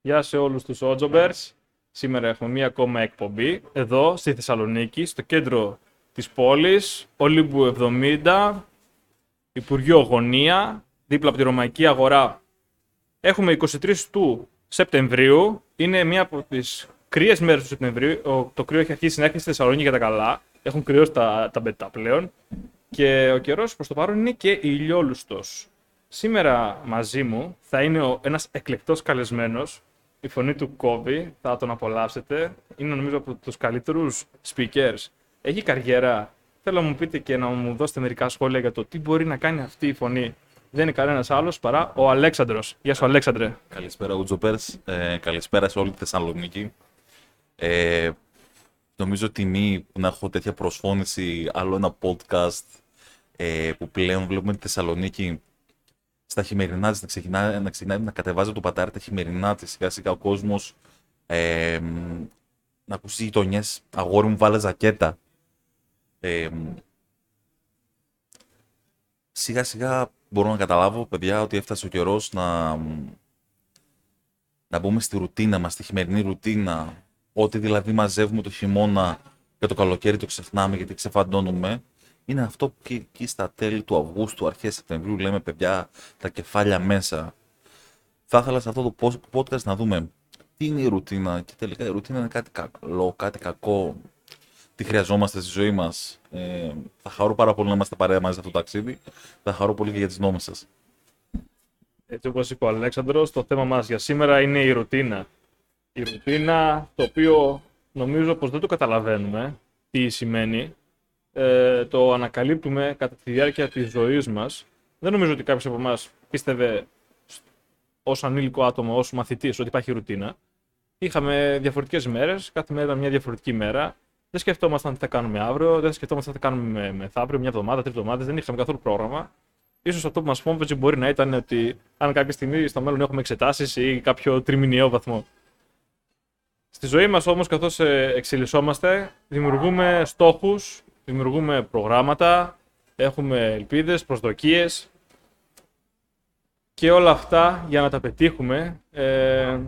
Γεια σε όλους τους Ότζομπερς. Σήμερα έχουμε μία ακόμα εκπομπή εδώ στη Θεσσαλονίκη, στο κέντρο της πόλης, Ολύμπου 70, Υπουργείο Γωνία, δίπλα από τη Ρωμαϊκή Αγορά. Έχουμε 23 του Σεπτεμβρίου, είναι μία από τις κρύες μέρες του Σεπτεμβρίου. Ο- Το κρύο έχει αρχίσει να έρχεται στη Θεσσαλονίκη για τα καλά. Έχουν κρυώσει τα, τα μπετά πλέον. Και ο καιρός προς το παρόν είναι και ηλιόλουστος. Σήμερα μαζί μου θα είναι ο, ένας εκλεκτός καλεσμένος, η φωνή του Κόβι, θα τον απολαύσετε. Είναι νομίζω από τους καλύτερους speakers. Έχει καριέρα. Θέλω να μου πείτε και να μου δώσετε μερικά σχόλια για το τι μπορεί να κάνει αυτή η φωνή. Δεν είναι κανένας άλλος παρά ο Αλέξανδρος. Γεια σου Αλέξανδρε. Καλησπέρα, Ουτζοπέρς. Ε, καλησπέρα σε όλη τη Θεσσαλονίκη. Ε, νομίζω τιμή που να έχω τέτοια προσφώνηση, άλλο ένα podcast ε, που πλέον βλέπουμε τη Θεσσαλονίκη στα χειμερινά της να ξεκινάει να, ξεκινάει να κατεβάζει το πατάρι τα χειμερινά της. Σιγά σιγά ο κόσμος ε, μ, να ακούσει γειτονιές, αγόρι μου βάλε ζακέτα. Ε, μ, σιγά σιγά μπορώ να καταλάβω, παιδιά, ότι έφτασε ο καιρός να, μ, να μπούμε στη ρουτίνα μας, στη χειμερινή ρουτίνα. Ό,τι δηλαδή μαζεύουμε το χειμώνα και το καλοκαίρι το ξεχνάμε γιατί ξεφαντώνουμε. Είναι αυτό που και εκεί στα τέλη του Αυγούστου, αρχές Σεπτεμβρίου λέμε παιδιά τα κεφάλια μέσα. Θα ήθελα σε αυτό το πο- podcast να δούμε τι είναι η ρουτίνα και τελικά η ρουτίνα είναι κάτι καλό, κάτι κακό. Τι χρειαζόμαστε στη ζωή μας. Ε, θα χαρώ πάρα πολύ να είμαστε παρέα μαζί σε αυτό το ταξίδι. Θα χαρώ πολύ και για τις νόμες σας. Έτσι όπως είπε ο Αλέξανδρος, το θέμα μας για σήμερα είναι η ρουτίνα. Η ρουτίνα, το οποίο νομίζω πως δεν το καταλαβαίνουμε τι σημαίνει. Ε, το ανακαλύπτουμε κατά τη διάρκεια της ζωής μας. Δεν νομίζω ότι κάποιος από εμάς πίστευε σ- ως ανήλικο άτομο, ως μαθητής, ότι υπάρχει ρουτίνα. Είχαμε διαφορετικές μέρες, κάθε μέρα ήταν μια διαφορετική μέρα. Δεν σκεφτόμασταν τι θα κάνουμε αύριο, δεν σκεφτόμασταν τι θα κάνουμε με- μεθαύριο, μια εβδομάδα, τρει εβδομάδες, δεν είχαμε καθόλου πρόγραμμα. Ίσως αυτό που μας φόβευε μπορεί να ήταν ότι αν κάποια στιγμή στο μέλλον έχουμε εξετάσεις ή κάποιο τριμηνιαίο βαθμό. Στη ζωή μας όμως καθώς ε, εξελισσόμαστε, δημιουργούμε στόχους, δημιουργούμε προγράμματα, έχουμε ελπίδες, προσδοκίες και όλα αυτά για να τα πετύχουμε ε,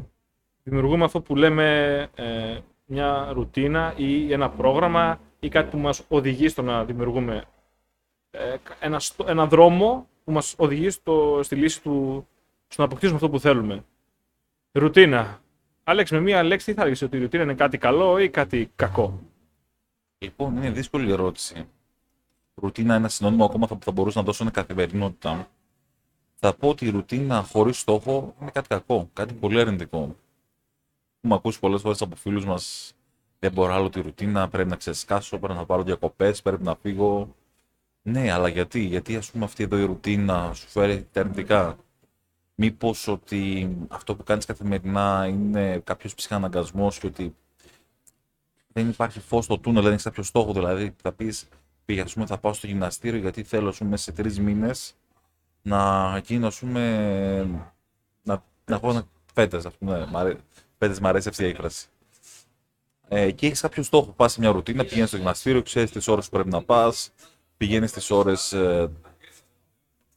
δημιουργούμε αυτό που λέμε ε, μια ρουτίνα ή ένα πρόγραμμα ή κάτι που μας οδηγεί στο να δημιουργούμε ε, ένα, στο- ένα δρόμο που μας οδηγεί στο, στη λύση του, στο να αποκτήσουμε αυτό που θέλουμε. Ρουτίνα. Άλεξ, με μία λέξη τι θα έλεγες ότι η ρουτίνα είναι κάτι καλό ή κάτι κακό; Λοιπόν, είναι δύσκολη ερώτηση. Ρουτίνα, ένα συνώνυμο ακόμα που θα μπορούσα να δώσω είναι καθημερινότητα. Θα πω ότι η ρουτίνα χωρίς στόχο είναι κάτι κακό, κάτι πολύ αρνητικό. Έχουμε ακούσει πολλές φορές από φίλους μας: Δεν μπορώ άλλο τη ρουτίνα, πρέπει να ξεσκάσω, πρέπει να πάρω διακοπές, πρέπει να φύγω. Ναι, αλλά γιατί, γιατί ας πούμε αυτή εδώ η ρουτίνα σου φέρει τα αρνητικά. Μήπως ότι αυτό που κάνεις καθημερινά είναι κάποιος ψυχαναγκασμός και ότι δεν υπάρχει φως στο τούνελ, δεν έχεις κάποιο στόχο. Δηλαδή θα πεις, πήγα, ας πούμε, θα πάω στο γυμναστήριο γιατί θέλω ας πούμε, σε τρεις μήνες να γίνω, ας πούμε, να, να έχω ένα φέτες, ας πούμε, μ' αρέ- φέτες μ' αρέσει αυτή η έκφραση. Ε, και έχεις κάποιο στόχο. Πας σε μια ρουτίνα, πηγαίνεις στο γυμναστήριο, ξέρεις τις ώρες που πρέπει να πας, πηγαίνεις τις ώρες ε,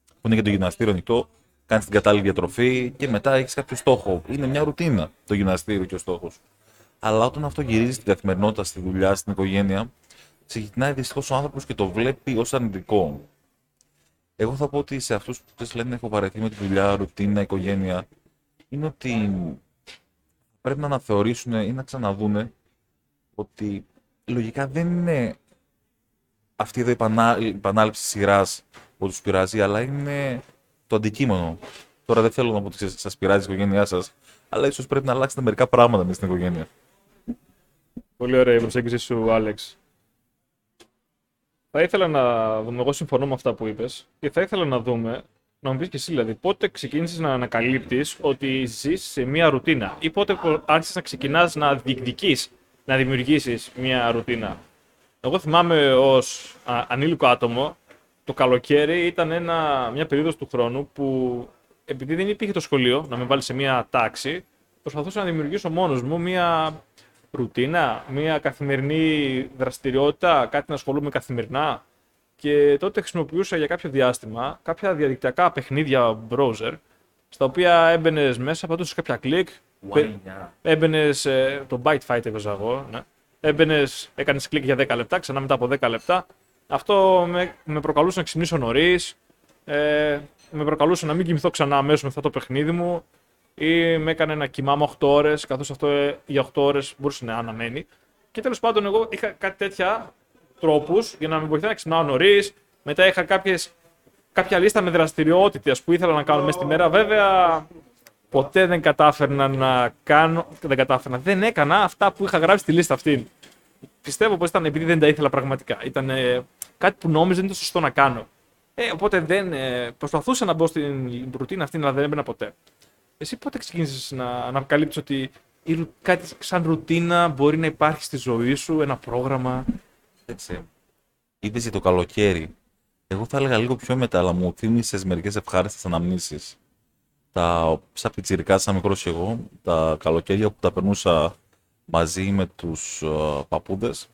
που είναι για το γυμναστήριο ανοιχτό, κάνεις την κατάλληλη διατροφή και μετά έχεις κάποιο στόχο. Είναι μια ρουτίνα το γυμναστήριο και ο στόχος. Αλλά όταν αυτό γυρίζει στην καθημερινότητα, στη δουλειά, στην οικογένεια, ξεκινάει δυστυχώς ο άνθρωπος και το βλέπει ως αρνητικό. Εγώ θα πω ότι σε αυτούς που τις λένε έχω βαρεθεί με τη δουλειά, ρουτίνα, οικογένεια, είναι ότι πρέπει να αναθεωρήσουν ή να ξαναδούνε ότι λογικά δεν είναι αυτή εδώ η επανά- η επανάληψη σειράς που τους πειράζει, αλλά είναι το αντικείμενο. Τώρα δεν θέλω να πω ότι σας πειράζει η οικογένειά σας, αλλά ίσως πρέπει να αλλάξετε μερικά πράγματα μες στην οικογένεια. Πολύ ωραία η προσέγγιση σου, Άλεξ. Θα ήθελα να δούμε, εγώ συμφωνώ με αυτά που είπες και θα ήθελα να δούμε, να μου πεις και εσύ δηλαδή, πότε ξεκίνησες να ανακαλύπτεις ότι ζεις σε μια ρουτίνα ή πότε πο- άρχισες να ξεκινάς να διεκδικείς, να δημιουργήσεις μια ρουτίνα. Εγώ θυμάμαι ως α, ανήλικο άτομο, το καλοκαίρι ήταν ένα, μια περίοδος του χρόνου που επειδή δεν υπήρχε το σχολείο να με βάλει σε μια τάξη, προσπαθούσα να δημιουργήσω μόνος μου μια ρουτίνα, μια καθημερινή δραστηριότητα, κάτι να ασχολούμαι καθημερινά. Και τότε χρησιμοποιούσα για κάποιο διάστημα κάποια διαδικτυακά παιχνίδια browser, στα οποία έμπαινες μέσα, πατούσες κάποια κλικ, έμπαινες. το bite fight έβαζα εγώ. Ναι. Έμπαινες, έκανες κλικ για 10 λεπτά, ξανά μετά από 10 λεπτά. Αυτό με, με προκαλούσε να ξυπνήσω νωρίς. Ε, με προκαλούσε να μην κοιμηθώ ξανά αμέσως μετά το παιχνίδι μου ή με έκανε να κοιμάμαι 8 ώρες, καθώς αυτό ε, για 8 ώρες μπορούσε να αναμένει. Και τέλος πάντων, εγώ είχα κάτι τέτοια τρόπους για να με βοηθάει να ξυπνάω νωρίς. Μετά είχα κάποιες, κάποια λίστα με δραστηριότητες που ήθελα να κάνω μέσα στη μέρα. Βέβαια, ποτέ δεν κατάφερνα να κάνω. Δεν κατάφερνα. Δεν έκανα αυτά που είχα γράψει στη λίστα αυτή. Πιστεύω πως ήταν επειδή δεν τα ήθελα πραγματικά. Ήταν ε, κάτι που νόμιζα δεν ήταν σωστό να κάνω. Ε, οπότε δεν. Ε, προσπαθούσα να μπω στην ρουτίνα αυτή, αλλά δεν έμπαινα ποτέ. Εσύ πότε ξεκίνησες να ανακαλύψει ότι κάτι σαν ρουτίνα μπορεί να υπάρχει στη ζωή σου, ένα πρόγραμμα; Έτσι. Είδες για το καλοκαίρι. Εγώ θα έλεγα λίγο πιο μετά, αλλά μου θύμισες μερικές ευχάριστες αναμνήσεις. Τα σαν πιτσιρικά, σαν μικρός εγώ, τα καλοκαίρια που τα περνούσα μαζί με τους uh, ε, παππούδες.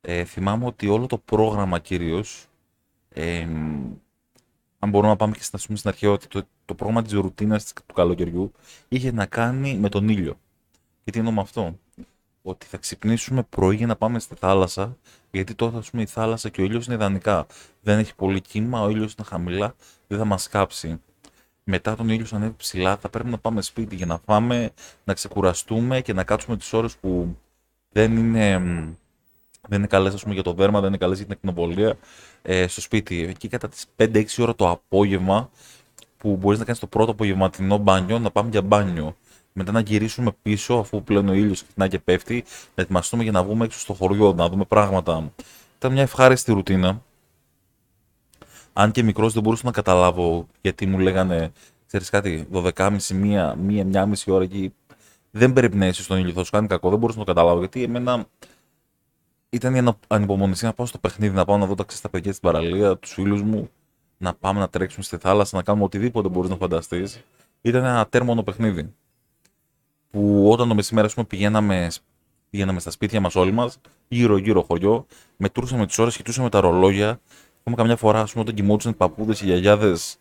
Ε, θυμάμαι ότι όλο το πρόγραμμα κυρίως. Ε, αν μπορούμε να πάμε και στην, στην αρχαιότητα, το, το πρόγραμμα της ρουτίνας του καλοκαιριού είχε να κάνει με τον ήλιο. Και τι εννοώ με αυτό; Ότι θα ξυπνήσουμε πρωί για να πάμε στη θάλασσα, γιατί τότε ας πούμε, η θάλασσα και ο ήλιος είναι ιδανικά. Δεν έχει πολύ κύμα, ο ήλιος είναι χαμηλά, δεν θα μας κάψει. Μετά τον ήλιο ανέβει ψηλά, θα πρέπει να πάμε σπίτι για να φάμε, να ξεκουραστούμε και να κάτσουμε τις ώρες που δεν είναι, δεν είναι καλές για το δέρμα, δεν είναι καλές για την ακτινοβολία ε, στο σπίτι. Εκεί κατά τις 5-6 ώρα το απόγευμα που μπορείς να κάνεις το πρώτο απογευματινό μπάνιο, να πάμε για μπάνιο. Μετά να γυρίσουμε πίσω, αφού πλέον ο ήλιος ξεκινάει και πέφτει, να ετοιμαστούμε για να βγούμε έξω στο χωριό, να δούμε πράγματα. Ήταν μια ευχάριστη ρουτίνα. Αν και μικρός δεν μπορούσα να καταλάβω γιατί μου λέγανε, ξέρεις κάτι, 12.30, μία, μία, μία μισή ώρα εκεί. Δεν πρέπει να είσαι στον ήλιο, θα σου κάνει κακό. Δεν μπορούσα να το καταλάβω γιατί εμένα ήταν η ανυπομονησία να πάω στο παιχνίδι, να πάω να δω τα ξέστα παιδιά στην παραλία, τους φίλους μου, να πάμε να τρέξουμε στη θάλασσα, να κάνουμε οτιδήποτε μπορείς να φανταστείς. Ήταν ένα τέρμονο παιχνίδι. Που όταν το μεσημέρι πούμε, πηγαίναμε, πηγαίναμε στα σπίτια μας όλοι μας, γύρω-γύρω χωριό, μετρούσαμε τις ώρες, κοιτούσαμε τα ρολόγια. Έχουμε καμιά φορά, ας πούμε, όταν κοιμούνταν οι παππούδες, οι γιαγιάδες,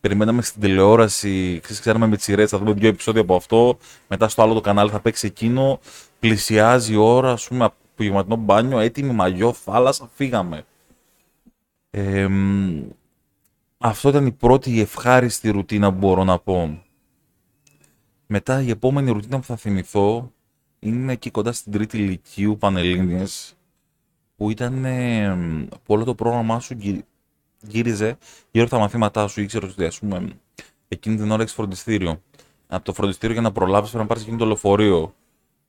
περιμέναμε στην τηλεόραση, ξέραμε με τσιρέ, θα δούμε δύο επεισόδια από αυτό. Μετά στο άλλο το κανάλι θα παίξει εκείνο. Πλησιάζει η ώρα, ας πούμε, απογευματινό μπάνιο, έτοιμη μαγιό, θάλασσα, φύγαμε. Ε, αυτό ήταν η πρώτη ευχάριστη ρουτίνα που μπορώ να πω. Μετά η επόμενη ρουτίνα που θα θυμηθώ είναι εκεί κοντά στην τρίτη ηλικίου Πανελλήνιες που ήταν ε, που όλο το πρόγραμμά σου γύριζε γύρω από τα μαθήματά σου. Ήξερε ότι ας πούμε εκείνη την ώρα έχεις φροντιστήριο. Από το φροντιστήριο για να προλάβεις πρέπει να πάρεις εκείνο το λεωφορείο.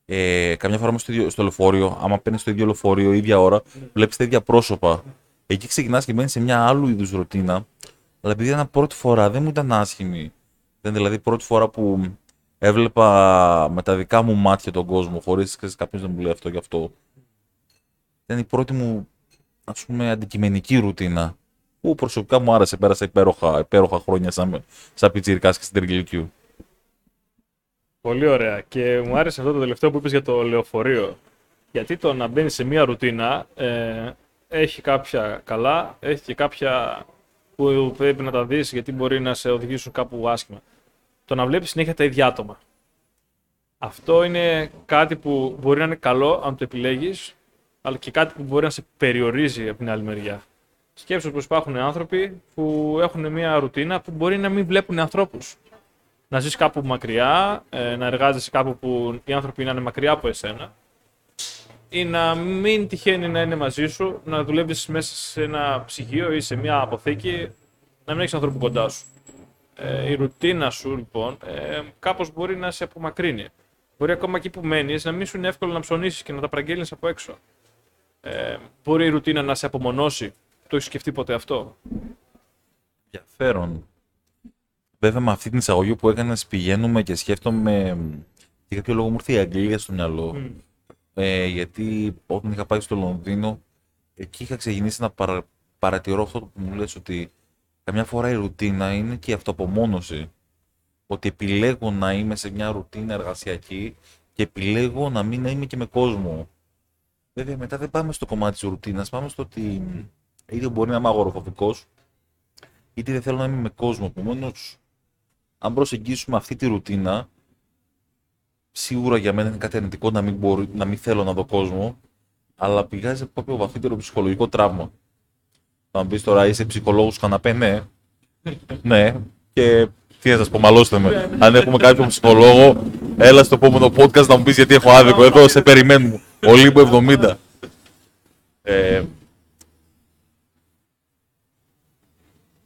Ε, καμιά φορά στο, στο λεωφορείο, άμα παίρνεις στο ίδιο λεωφορείο ίδια ώρα, βλέπεις τα ίδια πρόσωπα. Εκεί ξεκινάς και μπαίνεις σε μια άλλου είδους ρουτίνα. Αλλά επειδή ήταν πρώτη φορά, δεν μου ήταν άσχημη. Ήταν δηλαδή πρώτη φορά που έβλεπα με τα δικά μου μάτια τον κόσμο, χωρίς κάποιος να μου λέει αυτό και αυτό. Ήταν η πρώτη μου ας πούμε αντικειμενική ρουτίνα που προσωπικά μου άρεσε, πέρασα υπέροχα, υπέροχα χρόνια σαν, σαν πιτσιρικάς και στην Τριγλικιού. Πολύ ωραία. Και μου άρεσε αυτό το τελευταίο που είπες για το λεωφορείο. Γιατί το να μπαίνει σε μία ρουτίνα ε, έχει κάποια καλά, έχει και κάποια που πρέπει να τα δεις γιατί μπορεί να σε οδηγήσουν κάπου άσχημα. Το να βλέπεις συνέχεια τα ίδια άτομα. Αυτό είναι κάτι που μπορεί να είναι καλό αν το επιλέγεις, αλλά και κάτι που μπορεί να σε περιορίζει από την άλλη μεριά. Σκέψου πως υπάρχουν άνθρωποι που έχουν μια ρουτίνα που μπορεί να μην βλέπουν ανθρώπους να ζεις κάπου μακριά, ε, να εργάζεσαι κάπου που οι άνθρωποι είναι μακριά από εσένα ή να μην τυχαίνει να είναι μαζί σου, να δουλεύεις μέσα σε ένα ψυγείο ή σε μια αποθήκη, να μην έχεις ανθρώπου κοντά σου. Ε, η ρουτίνα σου λοιπόν ε, κάπως μπορεί να σε απομακρύνει. Μπορεί ακόμα εκεί που μένεις να μην σου είναι εύκολο να ψωνίσεις και να τα παραγγέλνεις από έξω. Ε, μπορεί η ρουτίνα να σε απομονώσει. Το έχεις σκεφτεί ποτέ αυτό; Ενδιαφέρον. Βέβαια, με αυτή την εισαγωγή που έκανες, πηγαίνουμε και σκέφτομαι. Για κάποιο λόγο μου ήρθε η Αγγλία στο μυαλό. Ε, γιατί όταν είχα πάει στο Λονδίνο, εκεί είχα ξεκινήσει να παρα... παρατηρώ αυτό που μου λες ότι καμιά φορά η ρουτίνα είναι και η αυτοαπομόνωση. Ότι επιλέγω να είμαι σε μια ρουτίνα εργασιακή και επιλέγω να μην είμαι και με κόσμο. Βέβαια, μετά δεν πάμε στο κομμάτι της ρουτίνας, πάμε στο ότι είτε μπορεί να είμαι αγοροφοβικός, είτε δεν θέλω να είμαι με κόσμο. Επομένως, αν προσεγγίσουμε αυτή τη ρουτίνα, σίγουρα για μένα είναι κάτι αρνητικό να μην, μπορεί, να μην θέλω να δω κόσμο, αλλά πηγάζει από κάποιο βαθύτερο ψυχολογικό τραύμα. Θα μου πεις τώρα είσαι ψυχολόγος καναπέ, ναι. ναι. Και τι να σα πω, μαλώστε με. Αν έχουμε κάποιον ψυχολόγο, έλα στο επόμενο podcast να μου πεις γιατί έχω άδικο. Εδώ σε περιμένουμε. Ο Λίμπο 70. Ε,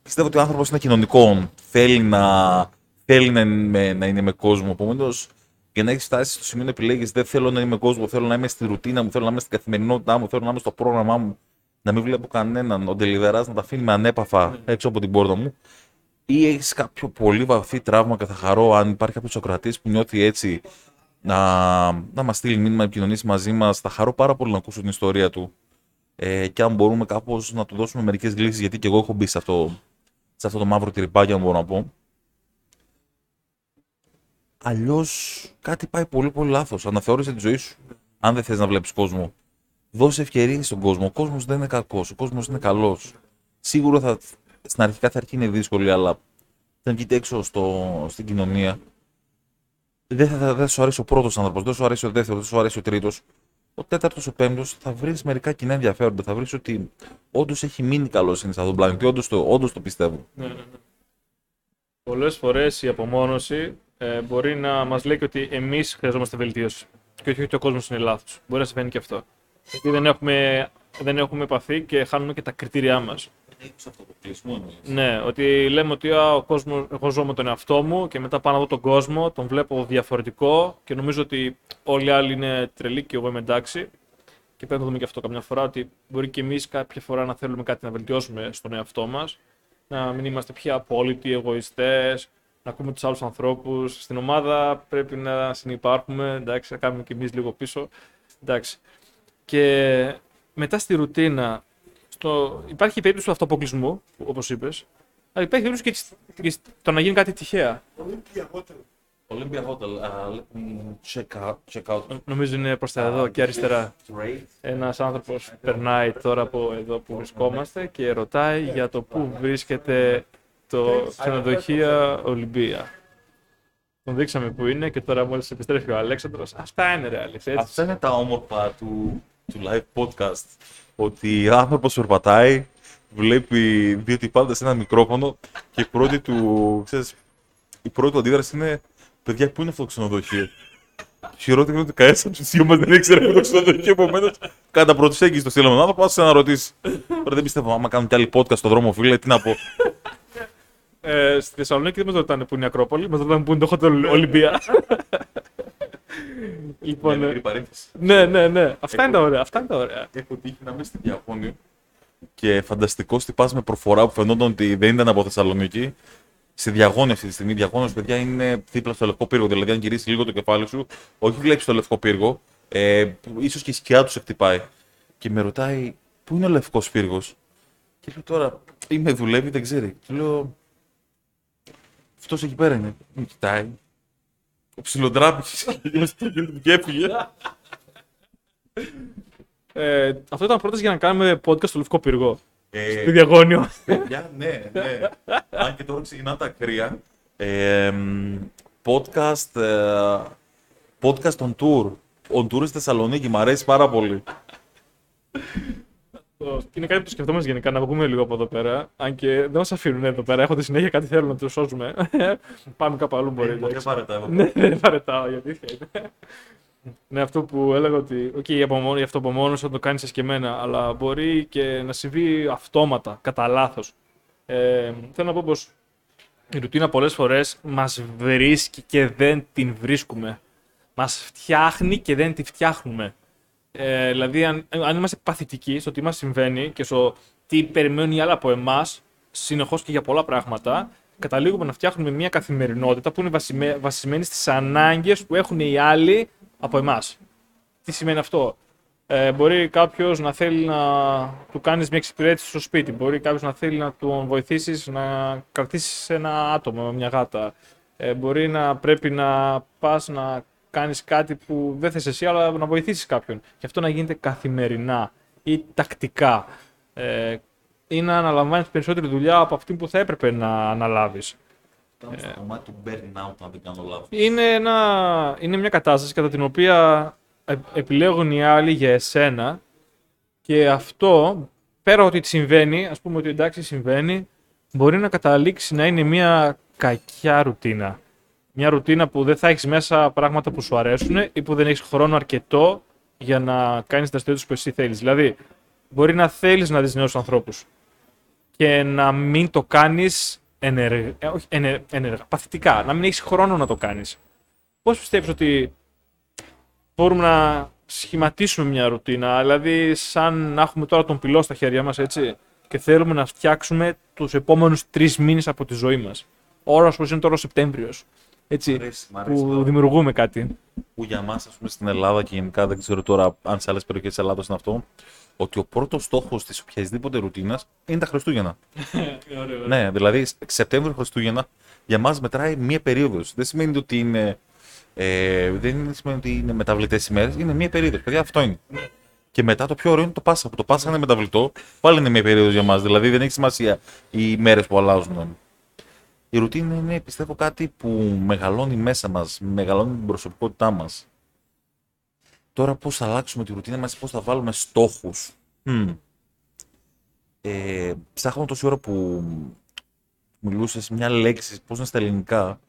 πιστεύω ότι ο άνθρωπος είναι κοινωνικό. Θέλει να, θέλει να, είναι, να είναι με κόσμο. Επομένως, για να έχεις φτάσει στο σημείο να επιλέγεις, δεν θέλω να είμαι με κόσμο, θέλω να είμαι στη ρουτίνα μου, θέλω να είμαι στην καθημερινότητά μου, θέλω να είμαι στο πρόγραμμά μου, να μην βλέπω κανέναν. Ο Ντελιδερά να τα αφήνει με ανέπαφα έξω από την πόρτα μου. Ή έχεις κάποιο πολύ βαθύ τραύμα και θα χαρώ αν υπάρχει κάποιος Σοκρατής που νιώθει έτσι να, να μας στείλει μήνυμα, να επικοινωνήσει μαζί μας. Θα χαρώ πάρα πολύ να ακούσω την ιστορία του. Ε, και αν μπορούμε κάπως να του δώσουμε μερικές λύσεις, γιατί και εγώ έχω μπει σε αυτό, σε αυτό το μαύρο τυρπάκι, αν μπορώ να πω. Αλλιώς κάτι πάει πολύ πολύ λάθος. Αναθεώρησε τη ζωή σου. Αν δεν θες να βλέπεις κόσμο. Δώσε ευκαιρίες στον κόσμο. Ο κόσμος δεν είναι κακός. Ο κόσμος είναι καλός. Σίγουρα θα, στην αρχικά θα αρχή είναι δύσκολη, αλλά όταν βγείτε έξω στο, στην κοινωνία, δεν θα, δεν σου αρέσει ο πρώτος άνθρωπος, δεν σου αρέσει ο δεύτερος, δεν σου αρέσει ο τρίτος. Ο τέταρτος, ο πέμπτος θα βρεις μερικά κοινά ενδιαφέροντα. Θα βρεις ότι όντως έχει μείνει καλός είναι σε αυτόν τον πλανήτη. Όντως το, όντως το πιστεύω. Ναι, ναι, ναι. Πολλές φορές η απομόνωση ε, μπορεί να μας λέει και ότι εμείς χρειαζόμαστε βελτίωση. Και όχι ότι ο κόσμος είναι λάθος. Μπορεί να συμβαίνει και αυτό. Γιατί δεν έχουμε, δεν έχουμε επαφή και χάνουμε και τα κριτήριά μας. Ναι, ότι λέμε ότι α, ο κόσμος, εγώ ζω με τον εαυτό μου και μετά πάω να δω τον κόσμο, τον βλέπω διαφορετικό και νομίζω ότι όλοι οι άλλοι είναι τρελοί και εγώ είμαι εντάξει. Και πρέπει να το δούμε και αυτό καμιά φορά, ότι μπορεί και εμείς κάποια φορά να θέλουμε κάτι να βελτιώσουμε στον εαυτό μας, να μην είμαστε πια απόλυτοι εγωιστές, να ακούμε τους άλλους ανθρώπους. Στην ομάδα πρέπει να συνεπάρχουμε, εντάξει, να κάνουμε και εμείς λίγο πίσω. Εντάξει. Και μετά στη ρουτίνα, στο... υπάρχει η περίπτωση του αυτοαποκλεισμού, όπως είπες, αλλά υπάρχει περίπτωση και, της- και το να γίνει κάτι τυχαία. Olympia Hotel, uh, let me check out, check out. Νομίζω είναι προς τα εδώ και αριστερά. Straight. Ένας άνθρωπος περνάει τώρα από εδώ που βρισκόμαστε και ρωτάει για το πού βρίσκεται το ξενοδοχείο Ολυμπία. Τον δείξαμε που είναι και τώρα μόλις επιστρέφει ο Αλέξανδρος. Αυτά είναι ρε αλήθεια, έτσι. Αυτά είναι τα όμορφα του, του live podcast. Ότι ο άνθρωπος περπατάει, βλέπει δύο τυπάδε σε ένα μικρόφωνο και η πρώτη του, ξέρεις, η πρώτη του αντίδραση είναι Παιδιά, πού είναι αυτό το ξενοδοχείο. Χειρότερο είναι ότι κανένας από τους δύο μας δεν ήξερε αυτό το ξενοδοχείο. Επομένως, κατά προσέγγιση το στείλαμε τον άνθρωπο, άσε να ρωτήσεις. Τώρα δεν πιστεύω, άμα κάνουν κι άλλοι podcast στο δρόμο, φίλε, τι να πω. Ε, στη Θεσσαλονίκη δεν μας ρωτάνε που είναι η Ακρόπολη, μας ρωτάνε που είναι το Hotel Ολυμπία. λοιπόν, Μια ε, μικρή παρένθεση. ναι, ναι, ναι. Αυτά είναι τα ωραία. Αυτά είναι τα ωραία. Έχω τύχει να είμαι στη Διαγώνη και φανταστικό τυπά με προφορά που φαινόταν ότι δεν ήταν από Θεσσαλονίκη. Στη διαγώνη αυτή τη στιγμή, η διαγώνη, παιδιά, είναι δίπλα στο λευκό πύργο. Δηλαδή, αν γυρίσεις λίγο το κεφάλι σου, όχι βλέπεις το λευκό πύργο, ε, ίσως και η σκιά τους σε χτυπάει. Και με ρωτάει, Πού είναι ο λευκός πύργος; Και λέω τώρα, ή με δουλεύει, δεν ξέρει. Του λέω, Αυτός εκεί πέρα είναι. Με κοιτάει. Ο ψιλοντράπηκε. και έφυγε. Ε, αυτό ήταν πρόταση για να κάνουμε podcast στο Λευκό Πύργο. Ε, Στη Διαγώνιο. Παιδιά, ναι, ναι. Αν και τώρα ξεκινά τα κρύα. Ε, μ, podcast, ε, podcast on tour. On tour στη Θεσσαλονίκη, μου αρέσει πάρα πολύ. Είναι κάτι που το σκεφτόμαστε γενικά να βγούμε λίγο από εδώ πέρα. Αν και δεν μας αφήνουν εδώ πέρα. Έχονται συνέχεια κάτι θέλουν να του σώσουμε. Πάμε κάπου αλλού μπορεί. εντάξει. πάρετε εδώ. Ναι, δεν παρετάω, γιατί είναι. Ναι, αυτό που έλεγα ότι okay, η, απομόνωση, η αυτοπομόνωση θα το κάνεις εσκεμμένα, αλλά μπορεί και να συμβεί αυτόματα, κατά λάθος. Ε, θέλω να πω πως η ρουτίνα πολλές φορές μας βρίσκει και δεν την βρίσκουμε. Μας φτιάχνει και δεν τη φτιάχνουμε. Ε, δηλαδή, αν, αν είμαστε παθητικοί στο τι μας συμβαίνει και στο τι περιμένουν οι άλλοι από εμάς, συνεχώς και για πολλά πράγματα, καταλήγουμε να φτιάχνουμε μια καθημερινότητα που είναι βασιμέ- βασισμένη στις ανάγκες που έχουν οι άλλοι από εμάς. Τι σημαίνει αυτό; Ε, μπορεί κάποιος να θέλει να του κάνεις μια εξυπηρέτηση στο σπίτι. Μπορεί κάποιος να θέλει να τον βοηθήσεις να κρατήσεις ένα άτομο με μια γάτα. Ε, μπορεί να πρέπει να πας να κάνεις κάτι που δεν θες εσύ, αλλά να βοηθήσεις κάποιον. Και αυτό να γίνεται καθημερινά ή τακτικά. Ε, ή να αναλαμβάνεις περισσότερη δουλειά από αυτή που θα έπρεπε να αναλάβεις. Πάμε στο κομμάτι του burnout, αν δεν κάνω λάθος. Είναι, ένα, είναι μια κατάσταση κατά την οποία ε- επιλέγουν οι άλλοι για εσένα και αυτό, πέρα ότι τι συμβαίνει, ας πούμε ότι εντάξει συμβαίνει, μπορεί να καταλήξει να είναι μια κακιά ρουτίνα. Μια ρουτίνα που δεν θα έχεις μέσα πράγματα που σου αρέσουν ή που δεν έχεις χρόνο αρκετό για να κάνεις τα δραστηριότητες που εσύ θέλεις. Δηλαδή, μπορεί να θέλεις να δεις νέους ανθρώπους και να μην το κάνεις ενεργ... ε, όχι, ενε- ενεργά, παθητικά, να μην έχεις χρόνο να το κάνεις. Πώς πιστεύεις ότι μπορούμε να σχηματίσουμε μια ρουτίνα, δηλαδή σαν να έχουμε τώρα τον πυλό στα χέρια μας, έτσι, και θέλουμε να φτιάξουμε τους επόμενους τρεις μήνες από τη ζωή μας. Ώρας όπως είναι τώρα ο Σεπτέμβριος, έτσι, Μ' αρέσει, μ' αρέσει που πάρα δημιουργούμε κάτι. που για μας, ας πούμε, στην Ελλάδα και γενικά δεν ξέρω τώρα αν σε άλλες περιοχές της Ελλάδα είναι αυτό, ότι ο πρώτος στόχος της οποιασδήποτε ρουτίνας είναι τα Χριστούγεννα. ναι, δηλαδή Σεπτέμβριο Χριστούγεννα για μας μετράει μία περίοδος. Δεν σημαίνει ότι είναι. Ε, δεν σημαίνει ότι είναι μεταβλητές ημέρε, είναι μία περίοδος. Παιδιά, αυτό είναι. Και μετά το πιο ωραίο είναι το Πάσχα. Που το Πάσχα είναι μεταβλητό, πάλι είναι μία περίοδος για μας. Δηλαδή δεν έχει σημασία οι μέρες που αλλάζουν. Η ρουτίνα είναι, πιστεύω, κάτι που μεγαλώνει μέσα μας, μεγαλώνει την προσωπικότητά μας. Τώρα πώς θα αλλάξουμε τη ρουτίνα μας, πώς θα βάλουμε στόχους. Μμμ. Ε, ψάχνω τόση ώρα που μιλούσες μια λέξη, πώς είναι στα ελληνικά,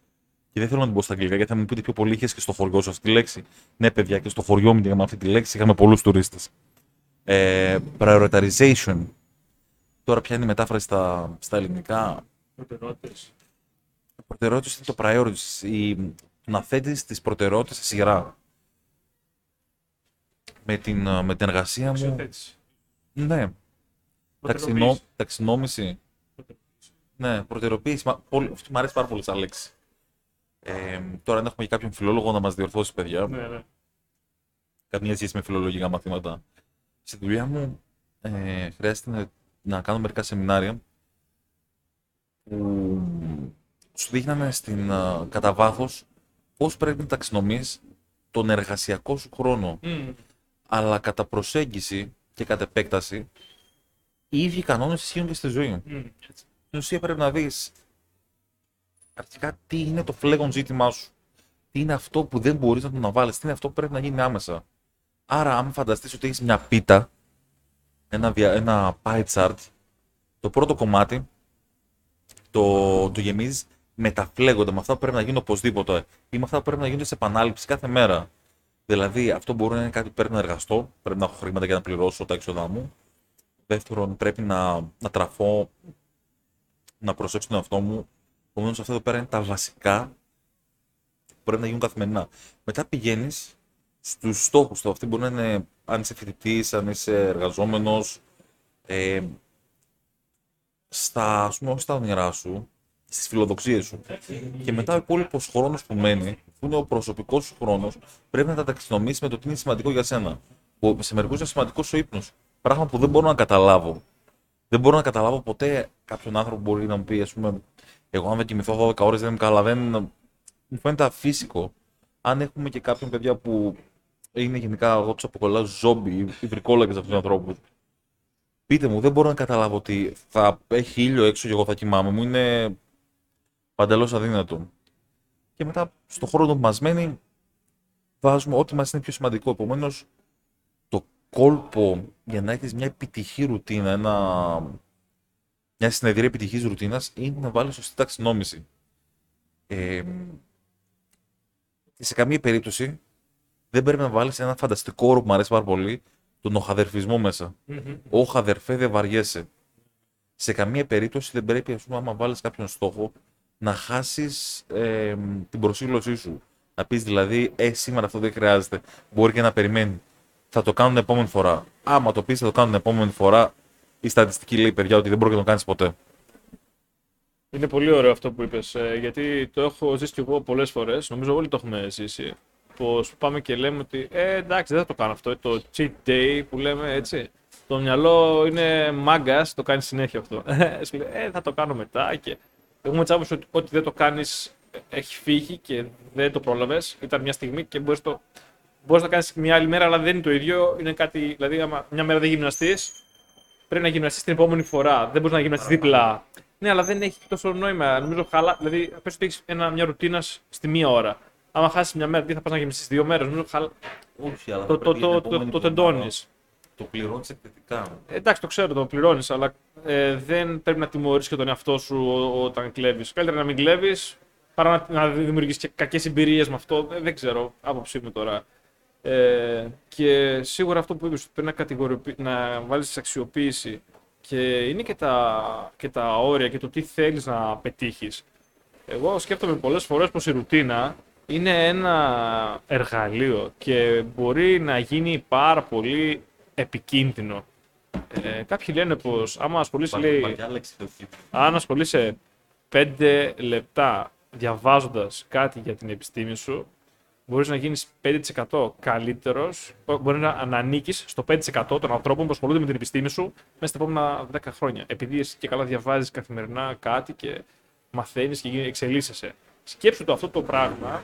και δεν θέλω να την πω στα αγγλικά, γιατί θα μου πείτε πιο πολύ είχες και στο χωριό σου αυτή τη λέξη. Ναι, παιδιά, και στο χωριό μου είχαμε αυτή τη λέξη, είχαμε πολλούς τουρίστες. Ε, prioritization. Τώρα ποια είναι η μετάφραση στα, στα ελληνικά, προτεραιότητες είναι το priorities. Η, το να θέτει τις προτεραιότητες σε σειρά. Με την, ε, με την εργασία μου. Ναι. Ταξινό, ταξινόμηση. Ναι, προτεραιοποίηση. Μα, πολύ, αυτή μου αρέσει πάρα πολύ σαν λέξη. Ε, τώρα, αν έχουμε και κάποιον φιλόλογο να μας διορθώσει, παιδιά, Ναι, ναι. καμία σχέση με φιλολογικά μαθήματα. Στη δουλειά μου ε, χρειάζεται να, να κάνω μερικά σεμινάρια που σου δείχνανε στην, α, κατά βάθος πώς πρέπει να ταξινομείς τον εργασιακό σου χρόνο. Μμμ. Αλλά κατά προσέγγιση και κατά επέκταση, οι ίδιοι κανόνες ισχύουν και στη ζωή. Μμμ. Στην ουσία πρέπει να δεις αρχικά τι είναι το φλέγον ζήτημά σου. Τι είναι αυτό που δεν μπορείς να το αναβάλεις, τι είναι αυτό που πρέπει να γίνει άμεσα. Άρα, αν φανταστείς ότι έχεις μια πίτα, ένα, δια- ένα pie chart, το πρώτο κομμάτι το, το γεμίζεις με τα φλέγοντα, με αυτά που πρέπει να γίνουν οπωσδήποτε ή με αυτά που πρέπει να γίνονται σε επανάληψη κάθε μέρα. Δηλαδή, αυτό μπορεί να είναι κάτι που πρέπει να εργαστώ, πρέπει να έχω χρήματα για να πληρώσω τα έξοδά μου. Δεύτερον, πρέπει να, να τραφώ, να προσέξω τον εαυτό μου. Επομένως, αυτά εδώ πέρα είναι τα βασικά που πρέπει να γίνουν καθημερινά. Μετά πηγαίνεις στους στόχους του. Αυτοί μπορεί να είναι αν είσαι φοιτητής, αν είσαι εργαζόμενος. Ε, στα, ας πούμε, όχι στα όνειρά σου, στις φιλοδοξίες σου. Και μετά ο υπόλοιπος χρόνος που μένει, που είναι ο προσωπικός σου χρόνος, πρέπει να τα ταξινομήσεις με το τι είναι σημαντικό για σένα. Που σε μερικούς είναι σημαντικός ο ύπνος. Πράγμα που δεν μπορώ να καταλάβω. Δεν μπορώ να καταλάβω ποτέ κάποιον άνθρωπο που μπορεί να μου πει, ας πούμε, εγώ αν δεν κοιμηθώ 12 ώρες δεν είμαι καλά. Δεν... Μου φαίνεται αφύσικο. Αν έχουμε και κάποιον παιδιά που είναι γενικά, εγώ τους αποκολλάω ζόμπι ή βρικόλακες αυτούς τους ανθρώπους. Πείτε μου, δεν μπορώ να καταλάβω ότι θα έχει ήλιο έξω και εγώ θα κοιμάμαι. Μου είναι παντελώς αδύνατο. Και μετά, στον χρόνο που μας μένει, βάζουμε ό,τι μας είναι πιο σημαντικό. Επομένως, το κόλπο για να έχεις μια επιτυχή ρουτίνα, ένα... μια συνεδρία επιτυχής ρουτίνας, είναι να βάλεις σωστή ταξινόμηση. Ε, και σε καμία περίπτωση δεν πρέπει να βάλεις ένα φανταστικό όρο που μου αρέσει πάρα πολύ, τον οχαδερφισμό μέσα. Μμμ. Όχι αδερφέ, δεν βαριέσαι. Σε καμία περίπτωση δεν πρέπει, ας πούμε, άμα βάλεις κάποιον στόχο, να χάσεις ε, την προσήλωσή σου. Να πεις δηλαδή, ε, σήμερα αυτό δεν χρειάζεται. Μπορεί και να περιμένει. Θα το κάνουν την επόμενη φορά. Άμα το πεις θα το κάνουν την επόμενη φορά, η στατιστική λέει, παιδιά, ότι δεν μπορεί να το κάνεις ποτέ. Είναι πολύ ωραίο αυτό που είπες, γιατί το έχω ζήσει κι εγώ πολλές φορές. Νομίζω όλοι το έχουμε ζήσει. Πως πάμε και λέμε ότι ε, εντάξει, δεν θα το κάνω αυτό. Το cheat day που λέμε έτσι. Το μυαλό είναι μάγκας, το κάνει συνέχεια αυτό. Σου λέει, ε, θα το κάνω μετά. Και έχουμε τσάπωση ότι ό,τι δεν το κάνεις έχει φύγει και δεν το πρόλαβες. Ήταν μια στιγμή και μπορείς το. Μπορείς να κάνεις μια άλλη μέρα, αλλά δεν είναι το ίδιο. Είναι κάτι, δηλαδή, άμα μια μέρα δεν γυμναστείς, πρέπει να γυμναστείς την επόμενη φορά. Δεν μπορείς να γυμναστείς δίπλα Ναι, αλλά δεν έχει τόσο νόημα. Νομίζω χαλά. Δηλαδή, πες ότι έχεις μια ρουτίνα στη μία ώρα. Άμα χάσεις μια μέρα, τι θα πας να γεμίσει δύο μέρες; Νομίζω χαλά. Όχι, αλλά Το, το, πρέπει το, την το, επόμενη το εβδομάδα τεντώνεις. Το πληρώνεις εκθετικά. Εντάξει, το ξέρω, το πληρώνεις, αλλά ε, δεν πρέπει να τιμωρήσει και τον εαυτό σου ό- όταν κλέβεις. Καλύτερα να μην κλέβεις παρά να, να δημιουργήσεις και κακές εμπειρίες με αυτό. Ε, δεν ξέρω, άποψή μου τώρα. Ε, και σίγουρα αυτό που είπες, ότι πρέπει να, κατηγοριοποιη- να βάλεις αξιοποίηση και είναι και τα, και τα όρια και το τι θέλεις να πετύχεις. Εγώ σκέφτομαι πολλές φορές πως η ρουτίνα είναι ένα εργαλείο και μπορεί να γίνει πάρα πολύ επικίνδυνο. Ε, κάποιοι λένε πως άμα ασχολείσαι, λέει, Παλιά λέξη το έχει. αν ασχολείσαι 5 λεπτά διαβάζοντας κάτι για την επιστήμη σου, μπορείς να γίνεις 5% καλύτερος, μπορεί να, να ανήκεις στο 5% των ανθρώπων που ασχολούνται με την επιστήμη σου μέσα στα επόμενα 10 χρόνια. Επειδή εσύ και καλά διαβάζεις καθημερινά κάτι και μαθαίνεις και γίνε- εξελίσσεσαι. Σκέψου το αυτό το πράγμα,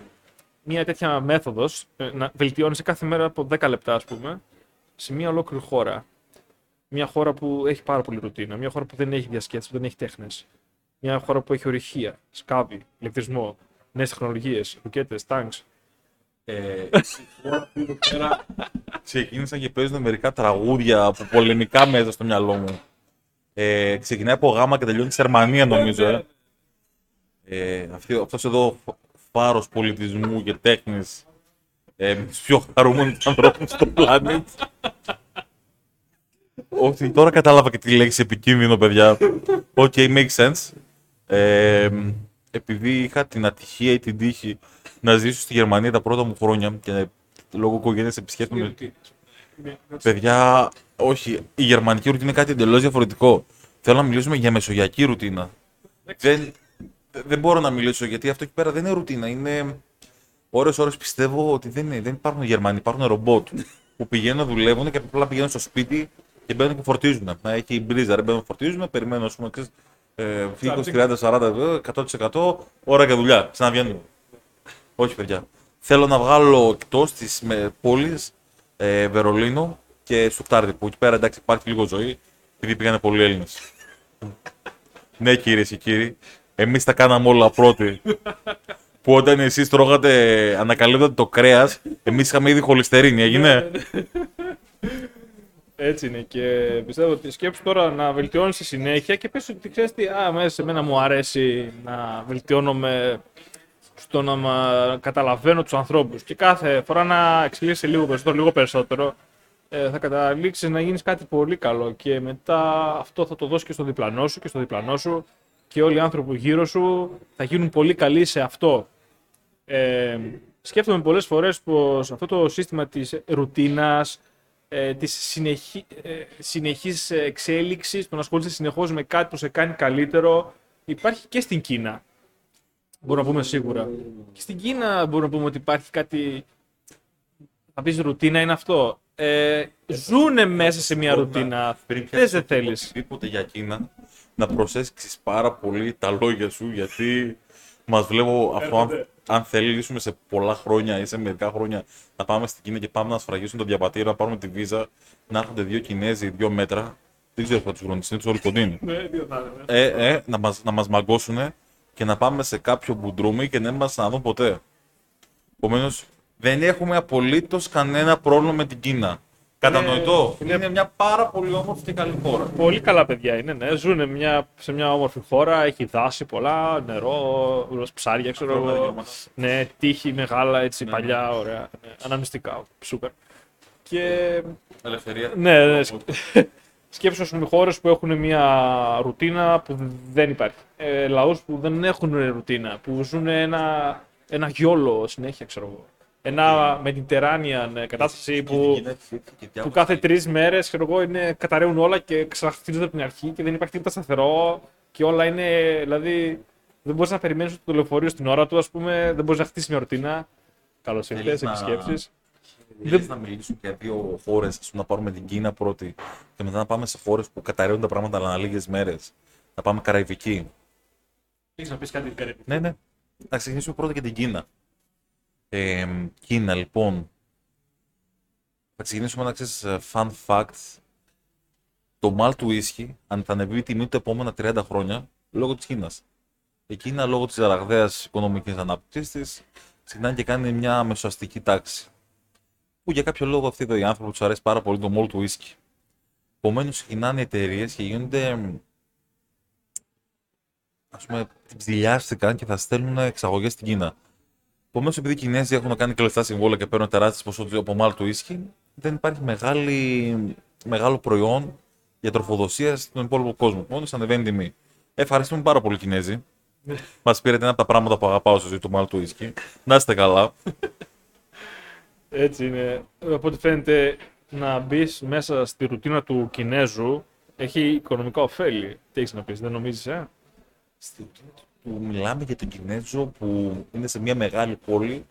μια τέτοια μέθοδος, ε, να βελτιώνεσαι κάθε μέρα από 10 λεπτά ας πούμε, σε μια ολόκληρη χώρα. Μια χώρα που έχει πάρα πολύ ρουτίνα, μια χώρα που δεν έχει διασκέτηση, που δεν έχει τέχνες. Μια χώρα που έχει ορυχεία, σκάβη, ηλεκτρισμό, νέες τεχνολογίες, ρουκέτες, τάγκς. Ε, στη χώρα που εδώ πέρα ξεκίνησαν και παίζουν μερικά τραγούδια από πολεμικά μέσα στο μυαλό μου. Ε, ξεκινάει από γάμα και τελειώνει στη Γερμανία νομίζω. Ε. Ε, αυτή, αυτός εδώ φ- φάρος πολιτισμού και τέχνης ε, με τους πιο χαρούμενους ανθρώπους στον πλανήτη. Όχι, τώρα κατάλαβα και τη λέξη επικίνδυνο, παιδιά. OK, makes sense. Ε, επειδή είχα την ατυχία ή την τύχη να ζήσω στη Γερμανία τα πρώτα μου χρόνια και λόγω οικογένειας επισκέπτομαι Παιδιά, όχι. Η γερμανική ρουτίνα είναι κάτι εντελώς διαφορετικό. Θέλω να μιλήσουμε για μεσογειακή ρουτίνα. Δεν, δεν μπορώ να μιλήσω γιατί αυτό εκεί πέρα δεν είναι ρουτίνα. Είναι. Ώρες-ώρες πιστεύω ότι δεν, είναι, δεν υπάρχουν Γερμανοί, υπάρχουν ρομπότ που πηγαίνουν, δουλεύουν και απλά πηγαίνουν στο σπίτι και μπαίνουν και φορτίζουν. Να έχει μπρίζα, ρε, μπαίνουν φορτίζουν, περιμένουν, ας πούμε, ξέρεις, ε, 20, 30, 40, 100% ώρα για δουλειά. Ξαναβγαίνουν. Όχι, παιδιά. Θέλω να βγάλω εκτός της πόλης ε, Βερολίνο και Στουτάρδη που εκεί πέρα εντάξει υπάρχει λίγο ζωή επειδή πήγανε πολλοί Έλληνες. ναι, κυρίες και κύριοι, εμείς τα κάναμε όλα πρώτοι. Που όταν εσείς τρώγατε, ανακαλύπτατε το κρέας, εμείς είχαμε ήδη χολυστερίνη, έγινε; Έτσι είναι. Και πιστεύω ότι σκέψου τώρα να βελτιώνεις στη συνέχεια και πες ότι ξέρεις τι, α, μέσα σε μένα μου αρέσει να βελτιώνομαι στο να μα... καταλαβαίνω τους ανθρώπους. Και κάθε φορά να εξελίσσεσαι λίγο περισσότερο, λίγο περισσότερο, ε, θα καταλήξεις να γίνεις κάτι πολύ καλό. Και μετά αυτό θα το δώσεις και στο διπλανό σου και στο διπλανό σου και όλοι οι άνθρωποι γύρω σου θα γίνουν πολύ καλοί σε αυτό. Ε, σκέφτομαι πολλές φορές πως αυτό το σύστημα της ρουτίνας, ε, της συνεχή, ε, συνεχής εξέλιξης, το να ασχολείσαι συνεχώς με κάτι που σε κάνει καλύτερο, υπάρχει και στην Κίνα. Μπορούμε να πούμε σίγουρα. Και στην Κίνα μπορούμε να πούμε ότι υπάρχει κάτι. Θα πεις ρουτίνα είναι αυτό. Ε, ζούνε μέσα σε μια ρουτίνα. Πριν Θες πιάσεις δεν θέλεις. οτιδήποτε για Κίνα, να προσέξεις πάρα πολύ τα λόγια σου γιατί μας βλέπω αυτό αν, αν θελήσουμε σε πολλά χρόνια ή σε μερικά χρόνια να πάμε στην Κίνα και πάμε να σφραγίσουμε το διαβατήριο, να πάρουμε τη βίζα, να έρχονται δύο Κινέζοι, δύο μέτρα. Δεν ξέρω πώς τους βρουν, είναι τους όλοι κοντίνοι. ε, ε, να μας, να μας μαγκώσουν και να πάμε σε κάποιο μπουντρούμι και δεν μας να δουν ποτέ. Επομένως, δεν έχουμε απολύτως κανένα πρόβλημα με την Κίνα. Κατανοητό. είναι- Είναι μια πάρα πολύ όμορφη και καλή χώρα. Πολύ καλά παιδιά είναι, ναι. Ζουνε μια, σε μια όμορφη χώρα, έχει δάση πολλά, νερό, ψάρια, ξέρω Ανθρώπινα εγώ. δικαιώματα. Ναι, τείχη μεγάλα, έτσι, παλιά, ωραία. Ναι, αναμνηστικά, σούπερ. Και Ελευθερία. Ναι, ναι. Σκέψου, ας πούμε, χώρες που έχουν μια ρουτίνα που δεν υπάρχει. Ε, λαούς που δεν έχουν ρουτίνα, που ζουν ένα, ένα γιόλο συνέχεια, ξέρω εγώ. Ένα mediterranean κατάσταση που, που κάθε τρεις μέρες είναι, καταραίουν όλα και ξαναχτίζονται από την αρχή και δεν υπάρχει τίποτα σταθερό και όλα είναι. Δηλαδή, δεν μπορείς να περιμένεις το λεωφορείο στην ώρα του, ας πούμε, δεν μπορείς να χτίσει μια ρουτίνα. Καλώς ήρθες, Θέλεις να- επισκέψεις. Δεν να μιλήσουμε για δύο χώρες, να πάρουμε την Κίνα πρώτη και μετά να πάμε σε χώρες που καταραίουν τα πράγματα ανά λίγες μέρες. Να πάμε Καραϊβική. Έχεις να πεις κάτι περίπου. Ναι, ναι. Να ξεκινήσουμε πρώτα για την Κίνα. Ε, Κίνα, λοιπόν. Θα ξεκινήσουμε με ένα ξέρεις, ε, fun fact. Το μάλ του ίσχυ, αν θα ανεβεί η τιμή τα επόμενα 30 χρόνια, λόγω της Κίνας. Η Κίνα, λόγω της ραγδαία οικονομικής ανάπτυξης της, ξεκινάει και κάνει μια μεσοαστική τάξη. Που για κάποιο λόγο αυτοί εδώ οι άνθρωποι τους αρέσει πάρα πολύ το μόλ του ουίσκι. Επομένως, ξεκινάνε εταιρείες και γίνονται. Α πούμε, ψηλιάστηκαν και θα στέλνουν εξαγωγές στην Κίνα. Επομένως, επειδή οι Κινέζοι έχουν κάνει κλεφτά συμβόλαια και παίρνουν τεράστιες ποσότητες από μάλ του ίσκι, δεν υπάρχει μεγάλη, μεγάλο προϊόν για τροφοδοσία στον υπόλοιπο κόσμο. Μόνο ανεβαίνει η τιμή. Ευχαριστούμε πάρα πολύ, Κινέζοι. Μας πήρατε ένα από τα πράγματα που αγαπάω στο ζωή του μάλ του ίσκι. Να είστε καλά. Έτσι είναι. Από ό,τι φαίνεται να μπεις μέσα στη ρουτίνα του Κινέζου έχει οικονομικά ωφέλη. Τι έχεις να πεις, δεν νομίζεις, ε; Στη ρουτίνα του μιλάμε για τον Κινέζο που είναι σε μια μεγάλη πόλη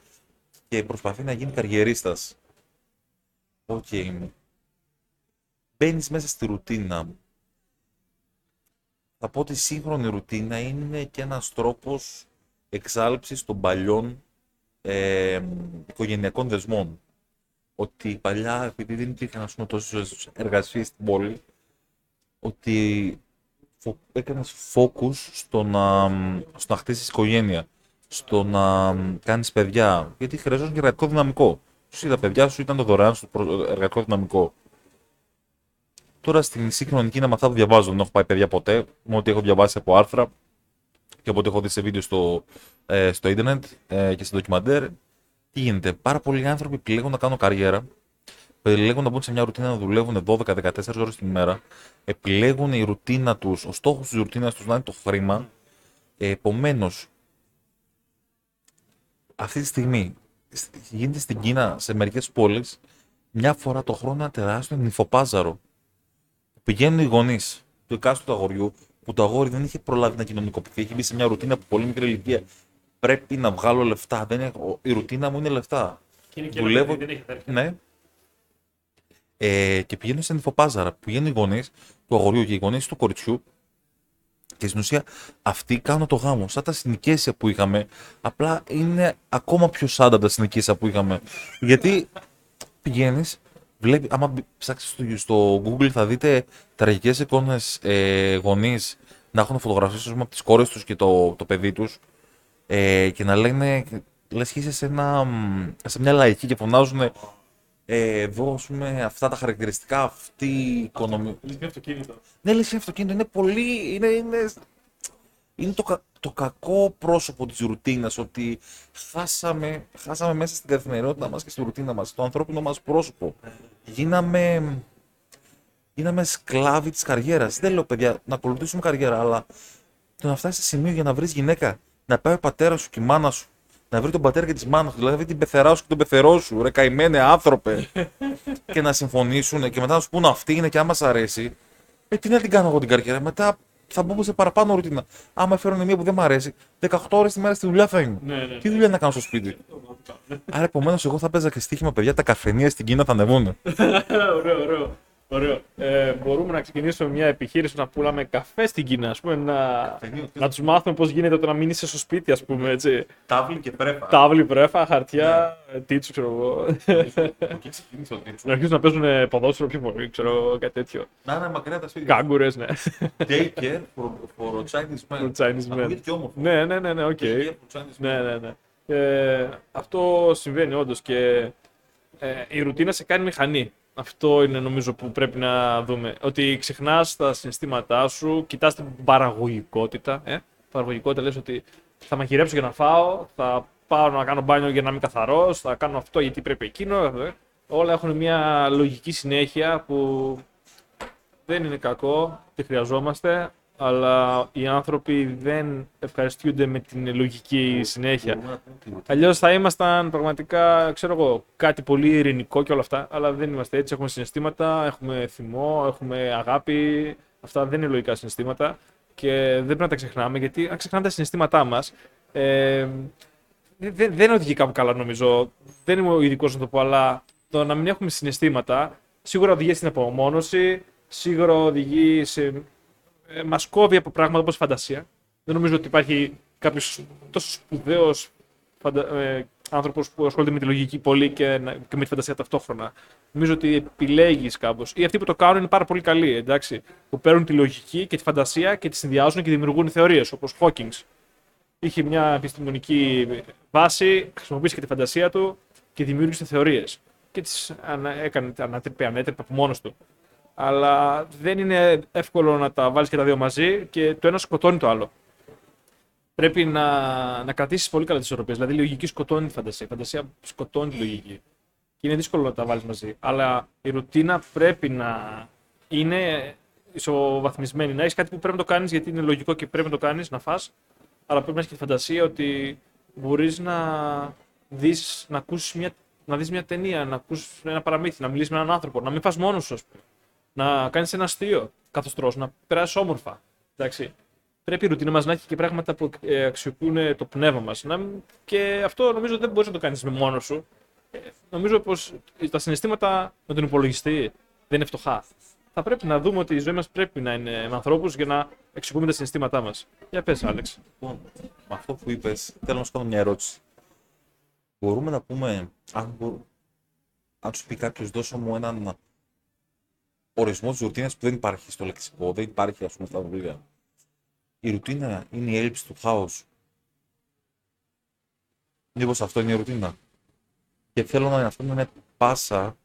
και προσπαθεί να γίνει καριερίστας. OK. Okay. Μπαίνεις μέσα στη ρουτίνα. Θα πω ότι η σύγχρονη ρουτίνα είναι και ένας τρόπος εξάλειψης των παλιών ε, οικογενειακών δεσμών. Ότι παλιά, επειδή δεν υπήρχαν ας πούμε, τόσες εργασίες στην πόλη, ότι έκανες focus στο να, στο να χτίσεις οικογένεια, στο να κάνεις παιδιά. Γιατί χρειαζόταν και εργατικό δυναμικό. Σου τα παιδιά σου ήταν το δωρεάν στο εργατικό δυναμικό. Τώρα στην σύγχρονη Κίνα με αυτά που διαβάζω, δεν έχω πάει παιδιά ποτέ, μόνο ότι έχω διαβάσει από άρθρα και από ό,τι έχω δει σε βίντεο στο, ε, στο ίντερνετ ε, και σε ντοκιμαντέρ. Τι γίνεται, πάρα πολλοί άνθρωποι επιλέγουν να κάνουν καριέρα επιλέγουν να μπουν σε μια ρουτίνα να δουλεύουν 12-14 ώρες την ημέρα. Επιλέγουν η ρουτίνα τους, ο στόχος της ρουτίνας τους να είναι το χρήμα. Ε, Επομένως, αυτή τη στιγμή γίνεται στην Κίνα σε μερικές πόλεις μια φορά το χρόνο ένα τεράστιο νυφοπάζαρο. Πηγαίνουν οι γονείς του εκάστοτε αγοριού που το αγόρι δεν είχε προλάβει να κοινωνικοποιηθεί. Έχει μπει σε μια ρουτίνα από πολύ μικρή ηλικία. Πρέπει να βγάλω λεφτά. Δεν έχω... Η ρουτίνα μου είναι λεφτά. Και είναι και Δουλεύω... δεν έχει ναι, ε, και πηγαίνουν σε νυφοπάζαρα. Πηγαίνουν οι γονείς του αγοριού και οι γονείς του κοριτσιού και στην ουσία αυτοί κάνουν το γάμο. Σαν τα συνοικέσια που είχαμε, απλά είναι ακόμα πιο σαν τα συνοικέσια που είχαμε. Γιατί πηγαίνεις, βλέπει, άμα ψάξεις στο, Google θα δείτε τραγικές εικόνες ε, γονείς να έχουν φωτογραφίες από τις κόρες τους και το, το παιδί τους ε, και να λένε, λες και είσαι σε, ένα, σε μια λαϊκή και φωνάζουν ε, δώσουμε αυτά τα χαρακτηριστικά, αυτή η οικονομία. Λυσινή αυτοκίνητο. Ναι, λυσινή αυτοκίνητο. Είναι πολύ. Είναι, είναι, είναι το, το κακό πρόσωπο της ρουτίνας ότι χάσαμε, χάσαμε μέσα στην καθημερινότητά μας και στη ρουτίνα μας το ανθρώπινο μας πρόσωπο. Γίναμε, γίναμε σκλάβοι της καριέρας. Δεν λέω παιδιά να ακολουθήσουμε καριέρα, αλλά το να φτάσεις σε σημείο για να βρεις γυναίκα, να πάει ο πατέρας σου και η μάνα σου να βρει τον πατέρα και της μάνας του, δηλαδή την πεθερά σου και τον πεθερό σου, ρε καημένε άνθρωπε, και να συμφωνήσουν και μετά να σου πούνε αυτή είναι και άμα σ' αρέσει, ε, τι να την κάνω εγώ την καριέρα. Μετά θα μπω σε παραπάνω ρουτίνα. Άμα φέρουν μία που δεν μου αρέσει, 18 ώρες τη μέρα στη δουλειά θα είμαι. Ναι, ναι. Τι δουλειά να κάνω στο σπίτι; Άρα επομένως, εγώ θα παίζα και στοίχημα, παιδιά, τα καφενεία στην Κίνα θα ανεβούν. ωραίο, ωραίο. Ωραίο. Ε, μπορούμε να ξεκινήσουμε μια επιχείρηση να πουλάμε καφέ στην Κίνα, ας πούμε, να, να τους μάθουμε πώς γίνεται το να μείνει στο σπίτι, ας πούμε. Έτσι. Τάβλι και πρέφα. Τάβλι, πρέφα, χαρτιά, ναι. Tichu, ξέρω εγώ. να αρχίσουν να παίζουν ποδόσφαιρο πιο πολύ, ξέρω κάτι τέτοιο. Να είναι μακριά τα σπίτια. Κάγκουρες, ναι. Take care for, for Chinese men. For Chinese men. Ναι, ναι, ναι, ναι, OK. Okay. Ναι, ναι, ναι. Ε, αυτό συμβαίνει όντως και ε, η ρουτίνα σε κάνει μηχανή. Αυτό είναι νομίζω που πρέπει να δούμε. Ότι ξεχνάς τα συναισθήματά σου, κοιτάς την παραγωγικότητα. Ε; Παραγωγικότητα λες ότι θα μαγειρέψω για να φάω, θα πάω να κάνω μπάνιο για να είμαι καθαρός, θα κάνω αυτό γιατί πρέπει εκείνο. Ε; Όλα έχουν μια λογική συνέχεια που δεν είναι κακό, τη χρειαζόμαστε, αλλά οι άνθρωποι δεν ευχαριστούνται με την λογική συνέχεια. Αλλιώς θα ήμασταν πραγματικά, ξέρω εγώ, κάτι πολύ ειρηνικό και όλα αυτά, αλλά δεν είμαστε έτσι. Έχουμε συναισθήματα, έχουμε θυμό, έχουμε αγάπη. Αυτά δεν είναι λογικά συναισθήματα και δεν πρέπει να τα ξεχνάμε, γιατί αν ξεχνάμε τα συναισθήματά μας, ε, δεν, δεν οδηγεί κάπου καλά νομίζω. Δεν είμαι ο ειδικός να το πω, αλλά το να μην έχουμε συναισθήματα σίγουρα οδηγεί στην απομόνωση, σίγουρα οδηγεί σε ε, μας κόβει από πράγματα όπως φαντασία. Δεν νομίζω ότι υπάρχει κάποιος τόσο σπουδαίος φαντα... ε, άνθρωπος που ασχολείται με τη λογική πολύ και, να- και με τη φαντασία ταυτόχρονα. Νομίζω ότι επιλέγεις κάπως. Ή αυτοί που το κάνουν είναι πάρα πολύ καλοί, εντάξει. Που παίρνουν τη λογική και τη φαντασία και τη συνδυάζουν και δημιουργούν θεωρίες, όπως Hawkins. Είχε μια επιστημονική βάση, χρησιμοποίησε και τη φαντασία του και δημιούργησε θεωρίες. Και τις έκανε, ανατρέπει, ανέτρεπε από μόνος του. Αλλά δεν είναι εύκολο να τα βάλεις και τα δύο μαζί και το ένα σκοτώνει το άλλο πρέπει να, να κρατήσεις πολύ καλά τις ισορροπίες. Δηλαδή, η λογική σκοτώνει τη φαντασία. Η φαντασία σκοτώνει τη λογική. Και είναι δύσκολο να τα βάλεις μαζί. Αλλά η ρουτίνα πρέπει να είναι ισοβαθμισμένη. Να έχεις κάτι που πρέπει να το κάνεις γιατί είναι λογικό και πρέπει να το κάνεις, να φας, αλλά πρέπει να έχεις και τη φαντασία ότι μπορείς να δεις να ακούσεις μια, να δεις μια ταινία, να ακούσει ένα παραμύθι, να μιλήσεις με έναν άνθρωπο, να μην φας μόνος σου, ας πούμε. Να κάνεις ένα αστείο καθώς τρως, να περάσεις όμορφα. Εντάξει πρέπει η ρουτίνα μας να έχει και πράγματα που ε, αξιοποιούν το πνεύμα μας. Και αυτό νομίζω δεν μπορείς να το κάνεις με μόνος σου. Ε, νομίζω πως τα συναισθήματα με τον υπολογιστή δεν είναι φτωχά. Θα πρέπει να δούμε ότι η ζωή μας πρέπει να είναι με ανθρώπους για να εξηγούμε τα συναισθήματά μας. Για πες, Άλεξ. Λοιπόν, με αυτό που είπες, θέλω να σου κάνω μια ερώτηση. Μπορούμε να πούμε, αν, μπο... αν σου πει κάποιος, δώσω μου έναν ορισμός της ρουτίνας που δεν υπάρχει στο λεξικό, δεν υπάρχει, ας πούμε, στα βιβλία. Η ρουτίνα είναι η έλλειψη του χάους. Μήπως αυτό είναι η ρουτίνα. Και θέλω να αυτό είναι πάσα,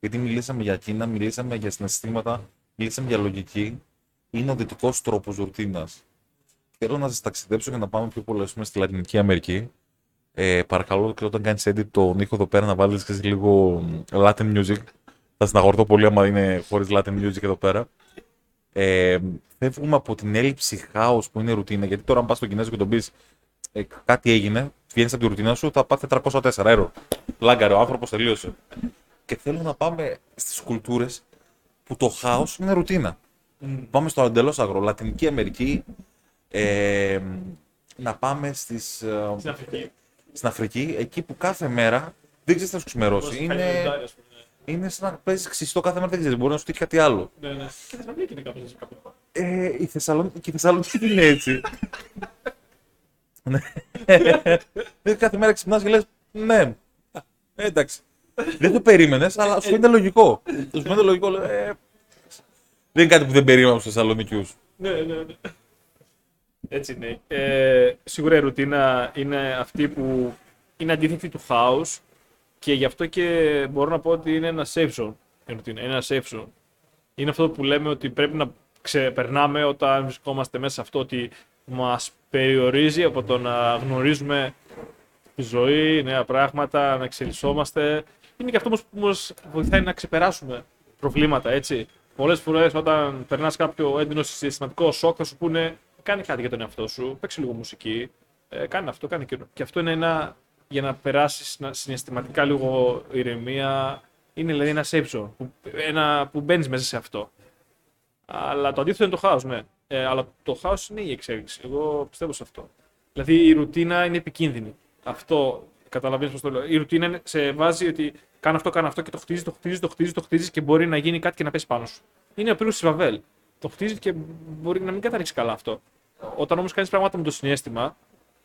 γιατί μιλήσαμε για Κίνα, μιλήσαμε για συναισθήματα, μιλήσαμε για λογική. Είναι ο δυτικός τρόπος ρουτίνας. Θέλω να σας ταξιδέψω για να πάμε πιο πολύ πούμε, στη Λατινική Αμερική. Ε, παρακαλώ και όταν κάνεις edit τον ήχο εδώ πέρα να βάλεις λίγο Latin music. Θα συναγορθώ πολύ άμα είναι χωρίς Latin music εδώ πέρα. Ε, φεύγουμε από την έλλειψη χάου που είναι ρουτίνα. Γιατί τώρα, αν πας στο Κινέζο και τον πεις ε, κάτι έγινε, βγαίνεις από τη ρουτίνα σου, θα πάθει 404 έρο. Λάγκαρε, ο άνθρωπος τελείωσε. Και θέλω να πάμε στις κουλτούρες που το χάος είναι ρουτίνα. Πάμε στο εντελώς αγρό, Λατινική Αμερική. Ε, να πάμε στις, ε, Στην Αφρική. στην Αφρική, εκεί που κάθε μέρα δεν ξέρεις τι θα σου ξημερώσει. Είναι, είναι σαν να παίζεις ξυστό κάθε μέρα, δεν ξέρεις. Μπορεί να σου τύχει κάτι άλλο. Ναι, ναι. Και Θεσσαλονίκη είναι κάπως έτσι κάπου. Ε, η Θεσσαλονίκη, και η Θεσσαλονίκη δεν είναι έτσι. Ναι. Δεν κάθε μέρα ξυπνάς και λες, ναι, Α, ε, εντάξει. Δεν το περίμενες, αλλά σου φαίνεται λογικό. Σου φαίνεται λογικό, λέει, ε, δεν είναι κάτι που δεν περίμενα στους Θεσσαλονικιού. Ναι, ναι, ναι. Έτσι είναι. Ε, σίγουρα η ρουτίνα είναι αυτή που είναι αντίθετη του χάους και γι' αυτό και μπορώ να πω ότι είναι ένα safe zone. Η ρουτίνα. Είναι ένα safe zone. Είναι αυτό που λέμε ότι πρέπει να ξεπερνάμε όταν βρισκόμαστε μέσα σε αυτό ότι μας περιορίζει από το να γνωρίζουμε τη ζωή, νέα πράγματα, να εξελισσόμαστε. Είναι και αυτό όμως που μας βοηθάει να ξεπεράσουμε προβλήματα, έτσι. Πολλές φορές όταν περνάς κάποιο έντονο συναισθηματικό σοκ θα σου πούνε κάνει κάτι για τον εαυτό σου, παίξει λίγο μουσική, ε, κάνει αυτό, κάνει εκείνο. Και αυτό είναι ένα, για να περάσεις να- συναισθηματικά λίγο ηρεμία, είναι δηλαδή ένα safe zone, που, ένα, που μπαίνεις μέσα σε αυτό. Αλλά το αντίθετο είναι το χάος, ναι. Ε, αλλά το χάος είναι η εξέλιξη. Εγώ πιστεύω σε αυτό. Δηλαδή η ρουτίνα είναι επικίνδυνη. Αυτό καταλαβαίνεις πώς το λέω. Η ρουτίνα είναι- σε βάζει ότι κάνω αυτό, κάνω αυτό και το χτίζεις, το χτίζεις, το χτίζεις, το χτίζεις και μπορεί να γίνει κάτι και να πέσει πάνω σου. Είναι ο πύργος της Βαβέλ. Το χτίζεις και μπορεί να μην καταλήξει καλά αυτό. Όταν όμως κάνεις πράγματα με το συναίσθημα,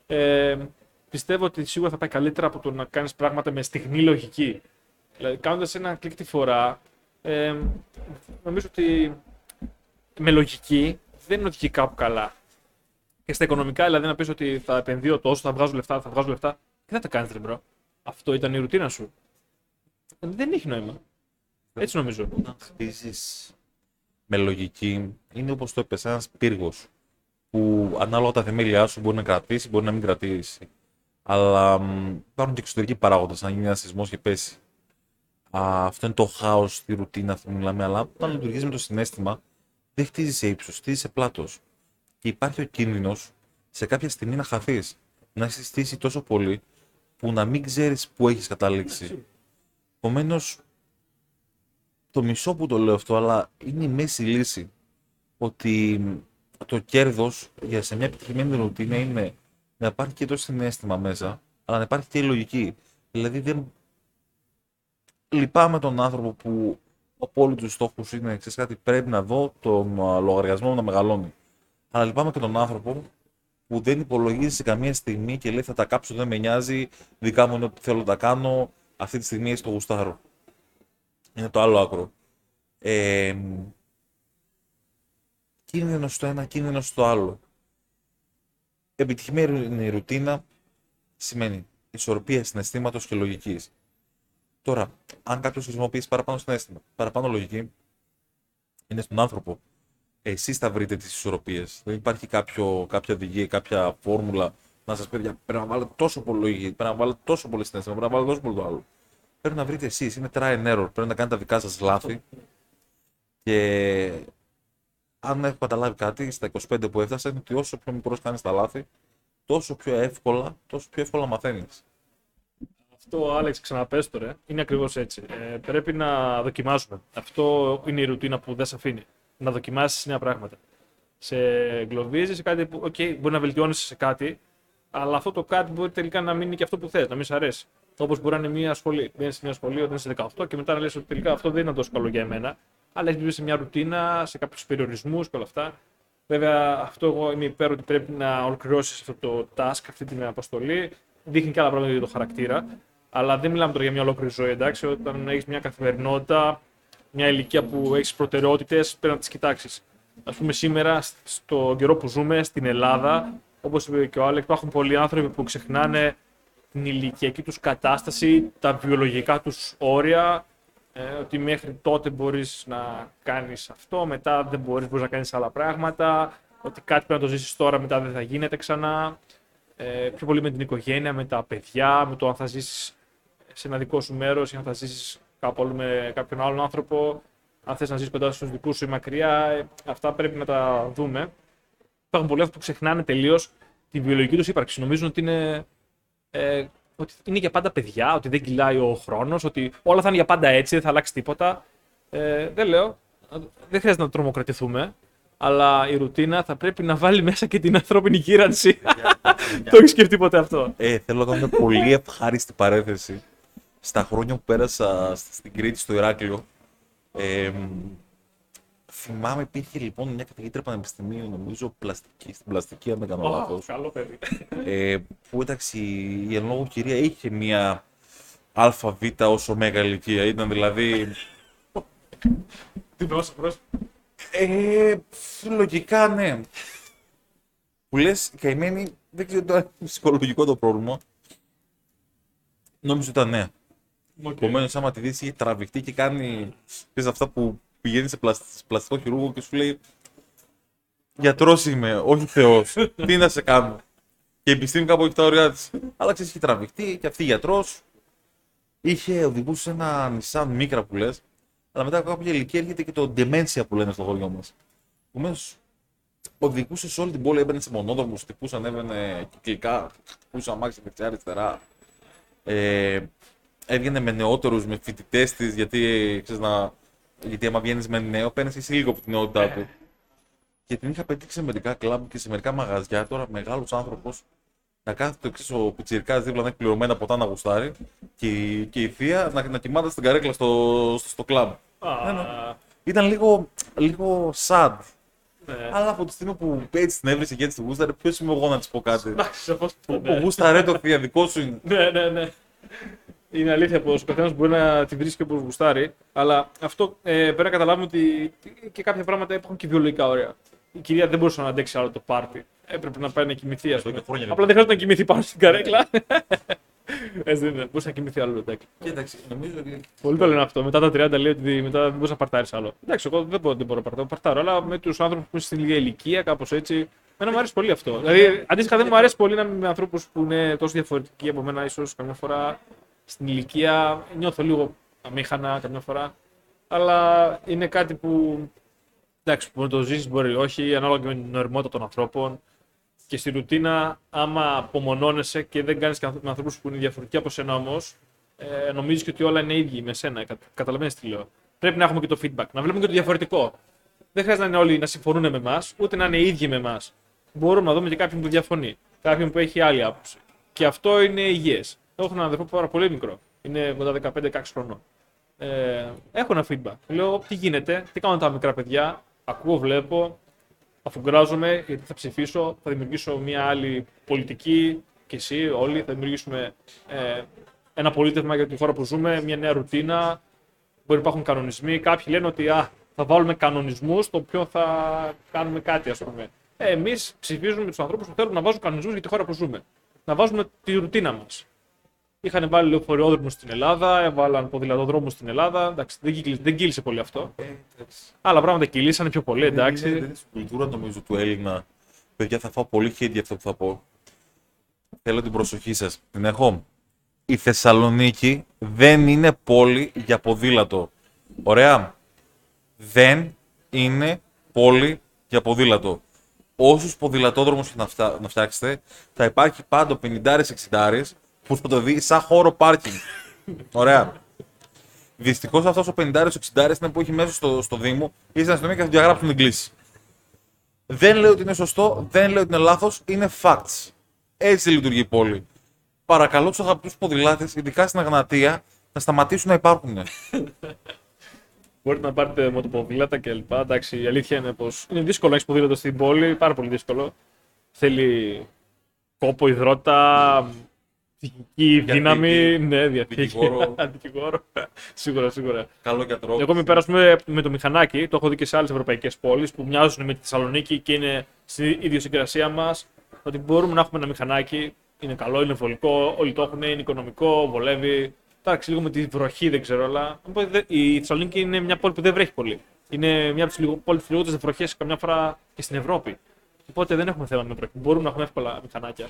ε, πιστεύω ότι σίγουρα θα πάει καλύτερα από το να κάνεις πράγματα με στυγνή λογική. Δηλαδή, κάνοντας ένα κλικ τη φορά, ε, νομίζω ότι με λογική δεν οδηγεί κάπου καλά. Και στα οικονομικά, δηλαδή να πεις ότι θα επενδύω τόσο, θα βγάζω λεφτά, θα βγάζω λεφτά, και θα τα κάνεις, ρε bro. Αυτό ήταν η ρουτίνα σου. Δεν έχει νόημα. Έτσι νομίζω. Όταν χτίζεις με λογική, είναι όπως το είπες, ένας πύργος. Που ανάλογα τα θεμέλια σου μπορεί να κρατήσει, μπορεί να μην κρατήσει. Αλλά μ, υπάρχουν και εξωτερικοί παράγοντες, να γίνει ένας σεισμός και πέσει. Α, αυτό είναι το χάος στη ρουτίνα, αυτό που μιλάμε. Αλλά όταν λειτουργείς με το συνέστημα, δεν χτίζει σε ύψος, χτίζει σε πλάτος. Και υπάρχει ο κίνδυνος σε κάποια στιγμή να χαθείς. Να έχεις στήσει τόσο πολύ που να μην ξέρεις πού έχεις καταλήξει. Επομένως, το μισό που το λέω αυτό, αλλά είναι η μέση λύση. Ότι το κέρδος για σε μια επιτυχημένη ρουτίνα είναι να υπάρχει και το συνέστημα μέσα, αλλά να υπάρχει και η λογική. Δηλαδή δεν. Λυπάμαι τον άνθρωπο που ο απόλυτο στόχο είναι, ξέρεις κάτι, πρέπει να δω τον α, λογαριασμό μου να μεγαλώνει. Αλλά λυπάμαι και τον άνθρωπο που δεν υπολογίζει σε καμία στιγμή και λέει θα τα κάψω, δεν με νοιάζει, δικά μου είναι ό,τι θέλω να τα κάνω, αυτή τη στιγμή έχει το γουστάρο. Είναι το άλλο άκρο. Ε, κίνδυνος στο ένα, κίνδυνος στο άλλο. Επιτυχημένη ρουτίνα σημαίνει ισορροπία συναισθήματος και λογικής. Τώρα, αν κάποιος χρησιμοποιήσει παραπάνω συνέστημα, παραπάνω λογική, είναι στον άνθρωπο. Εσείς θα βρείτε τις ισορροπίες. Δεν υπάρχει κάποιο, κάποια οδηγία, κάποια φόρμουλα να σας πει πρέπει να βάλετε τόσο πολύ λογική, πρέπει να βάλετε τόσο πολύ συνέστημα, πρέπει να βάλετε τόσο πολύ το άλλο. Πρέπει να βρείτε εσείς. Είναι try and error. Πρέπει να κάνετε τα δικά σας λάθη. Και αν έχω καταλάβει κάτι, στα 25 που έφτασα, είναι ότι όσο πιο μικρός κάνεις τα λάθη, τόσο πιο εύκολα, τόσο πιο εύκολα μαθαίνεις. Αυτό, Άλεξ, ξαναπες το ρε. Είναι ακριβώς έτσι. Ε, πρέπει να δοκιμάζουμε. Αυτό είναι η ρουτίνα που δεν σε αφήνει. Να δοκιμάσεις νέα πράγματα. Σε εγκλωβίζεις σε κάτι που, okay, μπορεί να βελτιώνει σε κάτι, αλλά αυτό το κάτι μπορεί τελικά να μείνει και αυτό που θες, να μην σε αρέσει. Όπως μπορεί να είναι μια σχολή. Μπαίνεις σε μια σχολή όταν είσαι 18 και μετά να λες ότι τελικά αυτό δεν είναι τόσο καλό για εμένα. Αλλά έχει μπει σε μια ρουτίνα, σε κάποιους περιορισμούς και όλα αυτά. Βέβαια, αυτό εγώ είμαι υπέρ ότι πρέπει να ολοκληρώσεις αυτό το task, αυτή την αποστολή. Δείχνει και άλλα πράγματα για το χαρακτήρα. Αλλά δεν μιλάμε τώρα για μια ολόκληρη ζωή, εντάξει. Όταν έχεις μια καθημερινότητα, μια ηλικία που έχεις προτεραιότητες, πρέπει να τις κοιτάξεις. Α πούμε, σήμερα, στον καιρό που ζούμε στην Ελλάδα, όπως είπε και ο Άλεκ, υπάρχουν πολλοί άνθρωποι που ξεχνάνε την ηλικιακή τους κατάσταση, τα βιολογικά τους όρια, ε, ότι μέχρι τότε μπορείς να κάνεις αυτό, μετά δεν μπορείς να κάνεις άλλα πράγματα, ότι κάτι πρέπει να το ζήσεις τώρα, μετά δεν θα γίνεται ξανά. Ε, πιο πολύ με την οικογένεια, με τα παιδιά, με το αν θα ζήσεις σε ένα δικό σου μέρος ή αν θα ζήσεις κάπου αλλού με κάποιον άλλον άνθρωπο. Αν θες να ζήσεις κοντά στους δικούς σου ή μακριά, ε, αυτά πρέπει να τα δούμε. Υπάρχουν πολλοί άνθρωποι που ξεχνάνε τελείως τη βιολογική τους ύπαρξη. Νομίζουν ότι είναι, ε, ότι είναι για πάντα παιδιά, ότι δεν κυλάει ο χρόνος, ότι όλα θα είναι για πάντα έτσι, δεν θα αλλάξει τίποτα. Ε, δεν λέω. Δεν χρειάζεται να τρομοκρατηθούμε. Αλλά η ρουτίνα θα πρέπει να βάλει μέσα και την ανθρώπινη γύρανση. Το έχεις σκεφτεί ποτέ αυτό; Ε, θέλω να κάνω μια πολύ ευχάριστη παρέθεση στα χρόνια που πέρασα στην Κρήτη, στο Ηράκλειο, ε, θυμάμαι υπήρχε λοιπόν μια καθηγήτρια πανεπιστημίου, νομίζω πλαστική, στην πλαστική, αν δεν κάνω λάθος. Καλό παιδί. Ε, που εντάξει, η εν λόγω κυρία είχε μια ΑΒ όσο μέγα ηλικία. Ήταν δηλαδή. Τι δώσα, Ε, λογικά ναι. Που λες, καημένη, δεν ξέρω το είναι ψυχολογικό το πρόβλημα. Νόμιζα ότι ήταν ναι. Okay. Επομένως, άμα τη δεις, έχει τραβηχτεί και κάνει ξέρεις, αυτά που πηγαίνεις σε πλαστικό χειρούργο και σου λέει Γιατρός είμαι, όχι Θεός. Τι να σε κάνω. Και η επιστήμη κάπου έχει τα ωριά της. Αλλά ξέρεις, έχει τραβηχτεί και αυτή γιατρός. Είχε οδηγούσε ένα νησάν μίκρα που λες. Αλλά μετά από κάποια ηλικία έρχεται και το dementia που λένε στο χωριό μας. Επομένως, οδηγούσε σε όλη την πόλη, έμπαινε σε μονόδρομους, τυπού ανέβαινε κυκλικά, χτυπούσε αμάξι δεξιά-αριστερά. Ε, έβγαινε με νεότερους, με φοιτητές της, γιατί ξέρεις να. Γιατί άμα βγαίνεις με νέο, παίρνεις εσύ λίγο από την νεότητά του. Και την είχα πετύχει σε μερικά κλαμπ και σε μερικά μαγαζιά. Τώρα μεγάλος άνθρωπος να κάθεται το εξής ο πιτσυρικά δίπλα να έχει πληρωμένα ποτά να γουστάρει και, και η θεία να, να κοιμάται στην καρέκλα στο, στο, στο κλαμπ. Ah. Ήταν λίγο, λίγο sad. Ναι. Αλλά από τη στιγμή που έτσι την έβρισε και έτσι τη γούσταρε, ποιος είμαι εγώ να της πω κάτι; Που γούσταρε το θεία, δικό σου είναι. Ναι, ναι, ναι είναι αλήθεια πως ο καθένας μπορεί να τη βρίσκει όπω γουστάρει, αλλά αυτό ε, πρέπει να καταλάβουμε ότι και κάποια πράγματα έχουν και βιολογικά όρια. Η κυρία δεν μπορούσε να αντέξει άλλο το πάρτι. Έπρεπε να πάει να κοιμηθεί, ας πούμε. Απλά δεν χρειάζεται να κοιμηθεί πάνω στην καρέκλα. Έτσι δεν είναι. Μπορούσε να κοιμηθεί άλλο εντάξει. Εντάξει, νομίζω ότι. Πολλοί το λένε αυτό. Μετά τα 30 λέει ότι μετά δεν μπορείς να παρτάρεις άλλο. Εντάξει, εγώ δεν μπορώ, δεν μπορώ να παρτάρω. Παρτάρω, αλλά με τους άνθρωπους που είναι στην ίδια ηλικία, κάπως έτσι. Εμένα μου αρέσει πολύ αυτό. Δηλαδή, αντίστοιχα δεν μου αρέσει πολύ να είμαι με ανθρώπους που είναι τόσο διαφορετικοί από μένα, ίσως καμιά φορά στην ηλικία νιώθω λίγο αμήχανα καμιά φορά. Αλλά είναι κάτι που εντάξει, μπορεί να το ζήσει, μπορεί όχι, ανάλογα και με την οριμότητα των ανθρώπων. Και στη ρουτίνα, άμα απομονώνεσαι και δεν κάνεις με ανθρώπους που είναι διαφορετικοί από σένα όμως, ε, νομίζεις και ότι όλα είναι ίδιοι με σένα. Καταλαβαίνεις τι λέω. Πρέπει να έχουμε και το feedback, να βλέπουμε και το διαφορετικό. Δεν χρειάζεται να είναι όλοι να συμφωνούν με εμάς, ούτε να είναι ίδιοι με εμάς. Μπορούμε να δούμε και κάποιον που διαφωνεί. Κάποιον που έχει άλλη άποψη. Και αυτό είναι υγιές. Έχω έναν αδερφό πάρα πολύ μικρό. Είναι κοντά 15-16 χρονών. Ε, έχω ένα feedback. Λέω τι γίνεται, τι κάνουν τα μικρά παιδιά; Ακούω, βλέπω. Αφού γκράζομαι, γιατί θα ψηφίσω, θα δημιουργήσω μια άλλη πολιτική και εσύ όλοι θα δημιουργήσουμε ε, ένα πολίτευμα για τη χώρα που ζούμε, μια νέα ρουτίνα. Μπορεί να υπάρχουν κανονισμοί. Κάποιοι λένε ότι α, θα βάλουμε κανονισμούς στο οποίο θα κάνουμε κάτι, ας πούμε. Ε, Εμείς ψηφίζουμε τους ανθρώπους που θέλουν να βάζουν κανονισμούς για τη χώρα που ζούμε. Να βάζουμε τη ρουτίνα μας. Είχαν βάλει λεωφορειόδρομου στην Ελλάδα, έβαλαν ποδηλατοδρόμου στην Ελλάδα. Εντάξει, δεν, κύκλησε, δεν κύλησε πολύ αυτό. Ε, εντάξει. Άλλα πράγματα κυλήσανε πιο πολύ, εντάξει. Δεν είναι, δεν είναι στην κουλτούρα νομίζω του Έλληνα. Παιδιά, θα φάω πολύ hate για αυτό που θα πω. Θέλω την προσοχή σας. Την έχω. Η Θεσσαλονίκη δεν είναι πόλη για ποδήλατο. Ωραία. Δεν είναι πόλη για ποδήλατο. Όσους ποδηλατόδρομους και να, φτά- να φτιάξετε, θα υπάρχει πάντα 50-60 που θα το δει σαν χώρο πάρκινγκ. Ωραία. Δυστυχώς αυτός ο 50-60 είναι που έχει μέσα στο, στο Δήμο ή στην αστυνομία και θα του διαγράψουν την κλίση. Δεν λέω ότι είναι σωστό, δεν λέω ότι είναι λάθος, είναι facts. Έτσι λειτουργεί η πόλη. Παρακαλώ τους αγαπητούς ποδηλάτες, ειδικά στην Αγνατία, να σταματήσουν να υπάρχουν. Μπορείτε να πάρετε μοτοποδήλατα κλπ. Εντάξει, η αλήθεια είναι πως είναι δύσκολο να έχεις ποδήλατο στην πόλη, πάρα πολύ δύσκολο. Θέλει κόπο, υδρότα, ψυχική δύναμη. Ναι, διαθήκη. δικηγόρο. Δικηγόρο. σίγουρα, σίγουρα. Καλό γιατρό. Εγώ με πέρασα με, με το μηχανάκι, το έχω δει και σε άλλες ευρωπαϊκές πόλεις που μοιάζουν με τη Θεσσαλονίκη και είναι στην ιδιοσυγκρασία μας. Ότι μπορούμε να έχουμε ένα μηχανάκι, είναι καλό, είναι βολικό, όλοι το έχουν, είναι οικονομικό, βολεύει. Εντάξει, λίγο με τη βροχή δεν ξέρω, αλλά οπότε δε- η Θεσσαλονίκη είναι μια πόλη που δεν βρέχει πολύ. Είναι μια από τις πόλεις με λιγότερες βροχές καμιά φορά και στην Ευρώπη. Οπότε δεν έχουμε θέμα με βροχή. Μπορούμε να έχουμε εύκολα μηχανάκια.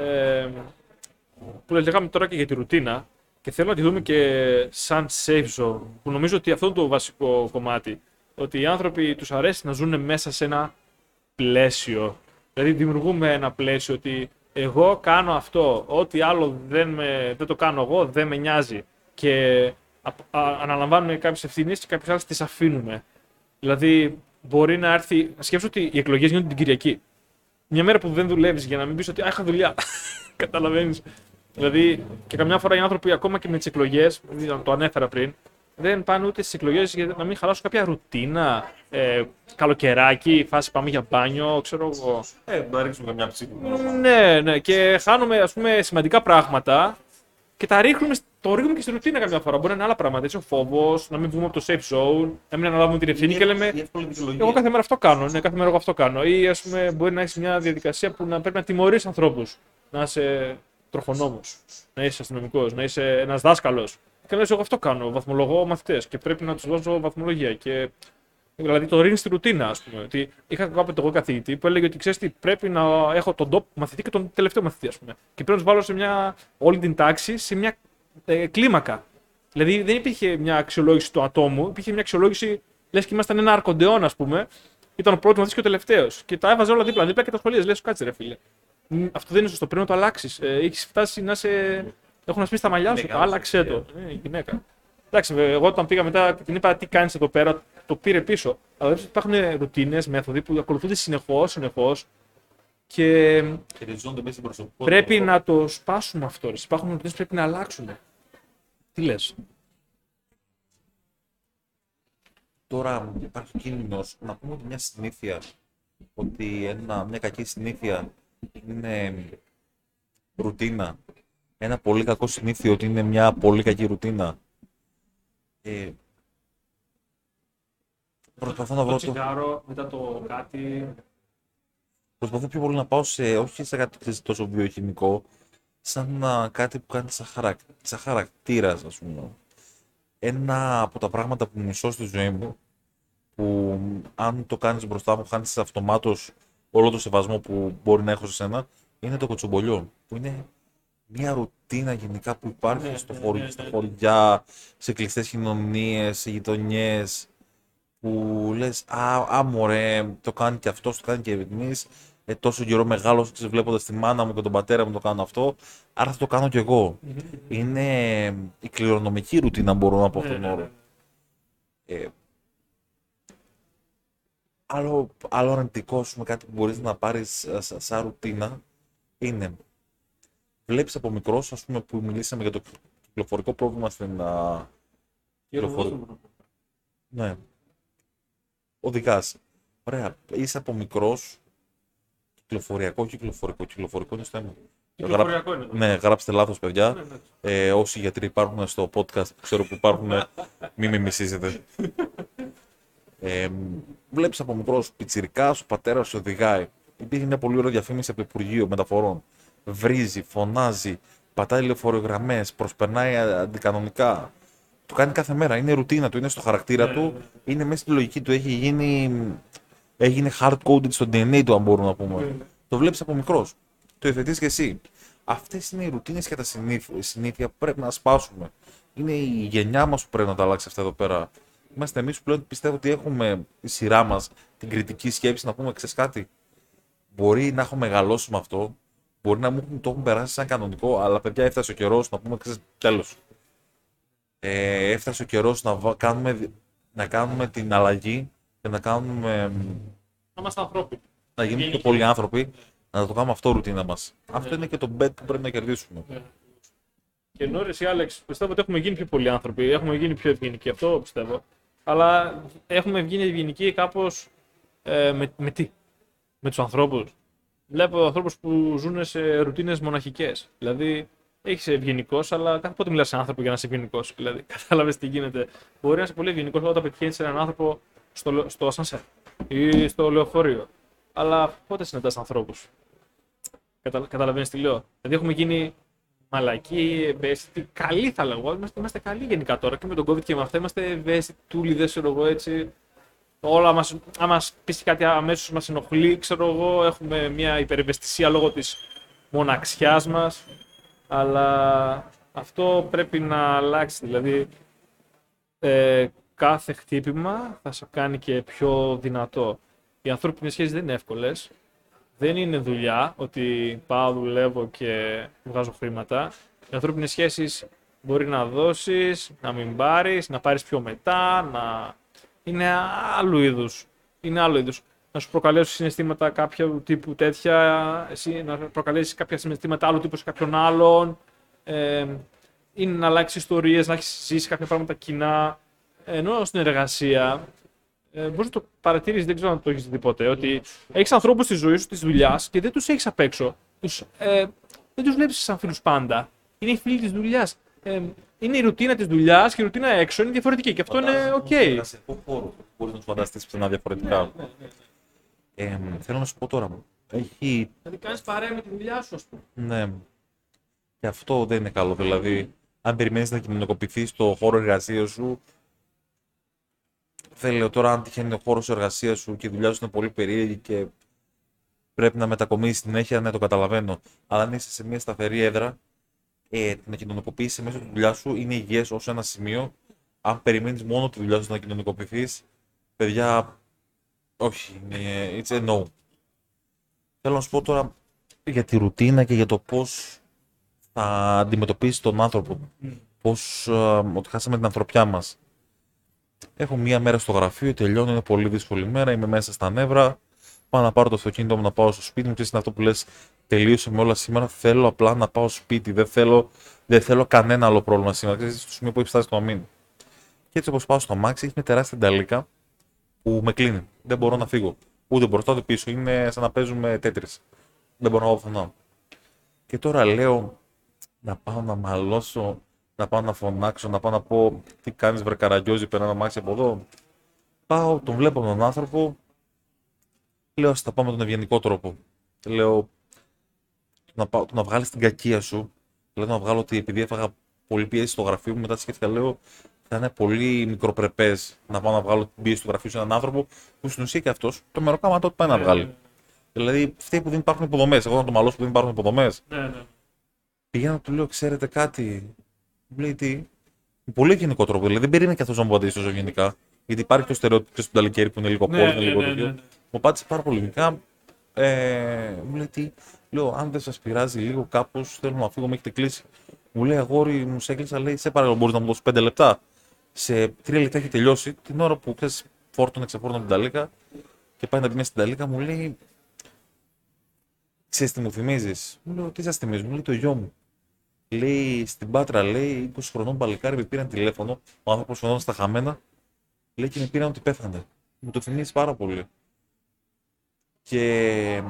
Ε, που λέγαμε τώρα και για τη ρουτίνα και θέλω να τη δούμε και σαν safe zone που νομίζω ότι αυτό είναι το βασικό κομμάτι ότι οι άνθρωποι τους αρέσει να ζουν μέσα σε ένα πλαίσιο δηλαδή δημιουργούμε ένα πλαίσιο ότι εγώ κάνω αυτό ό,τι άλλο δεν, με, δεν το κάνω εγώ δεν με νοιάζει και α- α- αναλαμβάνουμε κάποιες ευθύνες και κάποιες άλλες τις αφήνουμε δηλαδή μπορεί να έρθει σκέψου ότι οι εκλογές γίνονται την Κυριακή μια μέρα που δεν δουλεύεις για να μην πεις ότι «Α, είχα δουλειά. Καταλαβαίνεις. Δηλαδή, και καμιά φορά οι άνθρωποι ακόμα και με τις εκλογές, το ανέφερα πριν, δεν πάνε ούτε στις εκλογές για να μην χαλάσουν κάποια ρουτίνα. Ε, καλοκαιράκι, φάση πάμε για μπάνιο, ξέρω εγώ. Ε, να ρίξουμε καμιά ψήφι. Ναι, ναι, και χάνουμε ας πούμε σημαντικά πράγματα και τα ρίχνουμε, το ρίχνουμε και στη ρουτίνα καμιά φορά. Μπορεί να είναι άλλα πράγματα. Έτσι, ο φόβος, να μην βγούμε από το safe zone, να μην αναλάβουμε την ευθύνη και λέμε. Η εύκολη δικαιολογία. Εγώ κάθε μέρα αυτό κάνω. Ναι, κάθε μέρα εγώ αυτό κάνω. Ή ας πούμε, μπορεί να έχεις μια διαδικασία που να πρέπει να τιμωρείς ανθρώπους. Να είσαι τροχονόμο, να είσαι αστυνομικός, να είσαι ένας δάσκαλος. Και να λες, εγώ αυτό κάνω. Βαθμολογώ μαθητές και πρέπει να τους δώσω βαθμολογία. Και Δηλαδή το ρίχνεις στη ρουτίνα, ας πούμε. Ότι είχα κάποτε εγώ καθηγητή που έλεγε ότι ξέρεις τι, πρέπει να έχω τον top μαθητή και τον τελευταίο μαθητή, ας πούμε. Και πρέπει να τους βάλω σε μια, όλη την τάξη σε μια ε, κλίμακα. Δηλαδή δεν υπήρχε μια αξιολόγηση του ατόμου, υπήρχε μια αξιολόγηση, λες και ήμασταν ένα αρκοντεόν, ας πούμε. Ήταν ο πρώτος μαθητής και ο τελευταίος. Και τα έβαζε όλα δίπλα-δίπλα και τα σχολεία. Λες, κάτσε ρε φίλε. Μ, Αυτό δεν είναι σωστό. Πρέπει να το αλλάξεις. Ε, Έχεις φτάσει να σε. Έχουν σπίσει τα μαλλιά σου. Γυναίκα, Άλλαξε το. Ε, η γυναίκα. Εντάξει, βέβαια, εγώ όταν πήγα μετά και την είπα τι κάνεις εδώ πέρα, το πήρε πίσω. Αλλά βλέπεις ότι υπάρχουν ρουτίνες, μέθοδοι που ακολουθούνται συνεχώς, συνεχώς. Και Χειριζόνται μέσα στην προσωπικότητα. πρέπει να το σπάσουμε αυτό. ρε. Υπάρχουν ρουτίνες που πρέπει να αλλάξουν. Τι λες; Τώρα υπάρχει κίνδυνος να πούμε ότι μια συνήθεια, ότι ένα, μια κακή συνήθεια είναι ρουτίνα. Ένα πολύ κακό συνήθειο ότι είναι μια πολύ κακή ρουτίνα. Ε, προσπαθώ να βρω το, τσιγάρο, μετά το κάτι. προσπαθώ πιο πολύ να πάω σε, όχι σε κάτι ξέρεις, τόσο βιοχημικό, σαν να, κάτι που κάνει σαν, χαρακ, σαν χαρακτήρας, ας πούμε. Ένα από τα πράγματα που μισώ στη ζωή μου, που αν το κάνεις μπροστά μου, χάνεις αυτομάτως όλο το σεβασμό που μπορεί να έχω σε σένα, είναι το κοτσομπολιό, που είναι μια ρουτίνα γενικά που υπάρχει Ναι, στο ναι, χωρι- ναι, στα ναι. χωριά, σε κλειστές κοινωνίες, σε γειτονιές, που λες «Α, α μωρέ, το κάνει και αυτός, το κάνει και εμείς, ε, τόσο καιρό μεγάλος βλέποντας τη μάνα μου και τον πατέρα μου το κάνω αυτό, άρα θα το κάνω κι εγώ». Είναι η κληρονομική ρουτίνα, μπορώ να πω αυτόν τον όρο. Ε, άλλο, άλλο αρνητικό, ας πούμε, κάτι που μπορείς να πάρεις ε, σα- σαν ρουτίνα, είναι βλέπεις από μικρός, ας πούμε, που μιλήσαμε για το κυκλοφορικό πρόβλημα στην, α, κυκλοφορεί. Ναι. Οδηγάς. Ωραία, είσαι από μικρός. Κυκλοφοριακό, κυκλοφορικό, κυκλοφορικό είναι στο αίμα. Κυκλοφοριακό είναι. Ναι, γράψτε λάθος, παιδιά. Ναι, ναι. Ε, όσοι γιατροί υπάρχουν στο podcast, ξέρω που υπάρχουν, μη με μισήσετε. Ε, Βλέπεις από μικρός πιτσυρικά, ο πατέρα σου οδηγάει. Υπήρχε μια πολύ ωραία διαφήμιση από το Υπουργείο Μεταφορών. Βρίζει, φωνάζει, πατάει λεωφορειογραμμέ, προσπερνάει αντικανονικά. Το κάνει κάθε μέρα. Είναι ρουτίνα του, είναι στο χαρακτήρα του, είναι μέσα στη λογική του. Έχει γίνει. Έγινε hard coded στο DNA του, αν μπορούμε να πούμε. Το βλέπεις από μικρός. Το υιοθετείς και εσύ. Αυτές είναι οι ρουτίνες και τα συνήθ- συνήθεια που πρέπει να σπάσουμε. Είναι η γενιά μας που πρέπει να τα αλλάξει αυτά εδώ πέρα. Είμαστε εμείς που πλέον πιστεύω ότι έχουμε η σειρά μας την κριτική σκέψη να πούμε: Ξέρεις κάτι, μπορεί να έχω μεγαλώσει με αυτό, μπορεί να μου έχουν- το έχουν περάσει σαν κανονικό, αλλά παιδιά έφτασε ο καιρός να πούμε: Ξέρεις, τέλος. Ε, έφτασε ο καιρός να, βα- κάνουμε, δι- να κάνουμε την αλλαγή και να κάνουμε. μ, Να είμαστε ανθρώποι. να γίνουμε πιο Γενική. πολλοί άνθρωποι, να το κάνουμε αυτό ρουτίνα μας. Αυτό είναι και το bet που πρέπει να κερδίσουμε. Και ενώ ρε εσύ, Άλεξ, πιστεύω ότι έχουμε γίνει πιο πολλοί άνθρωποι, έχουμε γίνει πιο ευγενικοί, αυτό πιστεύω. Αλλά έχουμε γίνει ευγενικοί κάπως ε, με, με τι, με τους ανθρώπους. Βλέπω ανθρώπους που ζουν σε ρουτίνες μοναχικές. Δηλαδή, έχεις ευγενικός, αλλά κάθε πότε μιλάς σε άνθρωπο για να είσαι ευγενικός. Δηλαδή, κατάλαβες τι γίνεται. Μπορεί να είσαι πολύ ευγενικός όταν πετυχαίνεις έναν άνθρωπο στο, λε- στο ασανσέρ ή στο λεωφορείο. Αλλά πότε συναντάς ανθρώπους; Κατα, Καταλαβαίνεις τι λέω. Δηλαδή, έχουμε γίνει μαλακοί, ευαίσθητοι, καλοί θα λέγω. Είμαστε, είμαστε καλοί γενικά τώρα και με τον COVID και με αυτά. Είμαστε ευαίσθητοι, ξέρω εγώ έτσι. Όλα μας, αν μας πεις κάτι αμέσως μας ενοχλεί, ξέρω εγώ, έχουμε μια υπερευαισθησία λόγω της μοναξιάς μας, αλλά αυτό πρέπει να αλλάξει, δηλαδή ε, κάθε χτύπημα θα σε κάνει και πιο δυνατό. Οι ανθρώπινες σχέσεις δεν είναι εύκολες, δεν είναι δουλειά ότι πάω, δουλεύω και βγάζω χρήματα. Οι ανθρώπινες σχέσεις μπορεί να δώσεις, να μην πάρεις, να πάρεις πιο μετά, να. Είναι άλλου είδους. Είναι άλλου είδους. Να σου προκαλέσουν συναισθήματα κάποιου τύπου τέτοια, εσύ να προκαλέσεις κάποια συναισθήματα άλλου τύπου σε κάποιον άλλον. Ε, είναι να ανταλλάξεις ιστορίες, να έχεις ζήσει κάποια πράγματα κοινά. Ενώ στην εργασία ε, μπορείς να το παρατηρήσεις, δεν ξέρω αν το έχεις δει ποτέ, ότι έχεις ανθρώπους στη ζωή σου, της δουλειάς και δεν τους έχεις απ' έξω. Τους, ε, δεν τους βλέπεις σαν φίλους πάντα. Είναι οι φίλοι της δουλειάς. Ε, είναι η ρουτίνα της δουλειάς και η ρουτίνα έξω είναι διαφορετική και αυτό είναι οκ. Σε ποιο χώρο μπορείς να τους φανταστείς πουθενά διαφορετικά. Ε, θέλω να σου πω τώρα. Έχει Δηλαδή κάνεις παρέα με τη δουλειά σου, ας πούμε. Ναι. Και αυτό δεν είναι καλό. Δηλαδή, αν περιμένεις να κοινωνικοποιηθεί στο χώρο εργασίας σου, δεν λέω τώρα αν τυχαίνει ο χώρος εργασίας σου και η δουλειά σου είναι πολύ περίεργη και πρέπει να μετακομίσει συνέχεια, ναι, το καταλαβαίνω. Αλλά αν είσαι σε μια σταθερή έδρα, ε, να κοινωνικοποιήσει μέσω τη δουλειά σου είναι υγιές ως ένα σημείο. Αν περιμένεις μόνο τη δουλειά σου να κοινωνικοποιηθείς, παιδιά, όχι, είναι, it's a no. Θέλω να σου πω τώρα για τη ρουτίνα και για το πώς θα αντιμετωπίσεις τον άνθρωπο. Πώς ε, ότι χάσαμε την ανθρωπιά μας. Έχω μία μέρα στο γραφείο, τελειώνω, είναι πολύ δύσκολη μέρα, είμαι μέσα στα νεύρα. Πάω να πάρω το αυτοκίνητο μου να πάω στο σπίτι μου. Ξέρεις, είναι αυτό που λες, τελείωσε με όλα σήμερα. Θέλω απλά να πάω σπίτι. Δεν θέλω, δεν θέλω κανένα άλλο πρόβλημα σήμερα. Ξέρεις, στο σημείο που έχει φτάσει το αμήν. Και έτσι όπως πάω στο αμάξι, έχει μια τεράστια ταλίκα που με κλείνει. Δεν μπορώ να φύγω. Ούτε μπροστά ούτε πίσω. Είναι σαν να παίζουμε τέτρι. Δεν μπορώ να πάω πουθενά. Και τώρα λέω να πάω να μαλώσω, να πάω να φωνάξω, να πάω να πω τι κάνεις βρε καραγκιόζη, πέρα να μάξει από εδώ. Πάω, τον βλέπω τον άνθρωπο, λέω ας τα πάω με τον ευγενικό τρόπο. Λέω να, πάω, να βγάλεις την κακία σου, λέω να βγάλω ότι επειδή έφαγα πολύ πίεση στο γραφείο μου, μετά σκέφτηκα λέω θα είναι πολύ μικροπρεπές να πάω να βγάλω την πίεση του γραφείου σε έναν άνθρωπο που στην ουσία και αυτός το μεροκάματο του πάει να βγάλει. Δηλαδή, φταίει που δεν υπάρχουν υποδομές. Εγώ να το μαλώσω που δεν υπάρχουν υποδομές. Ναι, ναι. Πηγαίνω να του λέω, ξέρετε κάτι. Μου λέει τι. Με πολύ ευγενικό τρόπο. Δηλαδή, δεν περίμενε και αυτό να μου απαντήσεις τόσο ευγενικά. Γιατί υπάρχει το στερεότυπο του Ταλικέρι που είναι λίγο Ναι, πόλη, ναι, είναι λίγο ναι, τέτοιο. ναι, ναι. Μου απάντησε πάρα πολύ ευγενικά. Ε, μου λέει τι. Λέω, αν δεν σας πειράζει λίγο κάπως, θέλω να φύγω, με έχετε κλείσει. Μου λέει, αγόρι, μου σε έκλεισα, λέει, σε παρακαλώ, μπορείς να μου δώσεις πέντε λεπτά. Σε τρία λεπτά έχει τελειώσει. Την ώρα που ξέρεις, φόρτωνε, ξεφόρτωνε την ταλίκα και πάει να μπει μέσα στην ταλίκα, μου λέει, Ξέρεις τι μου θυμίζεις. Μου λέω, τι σας θυμίζει, μου λέει το γιο μου. Λέει στην Πάτρα, λέει 20 χρονών παλικάρι με πήραν τηλέφωνο. Ο άνθρωπος φαινόταν στα χαμένα. Λέει και με πήραν ότι πέθανε. Μου το θυμίζει πάρα πολύ. Και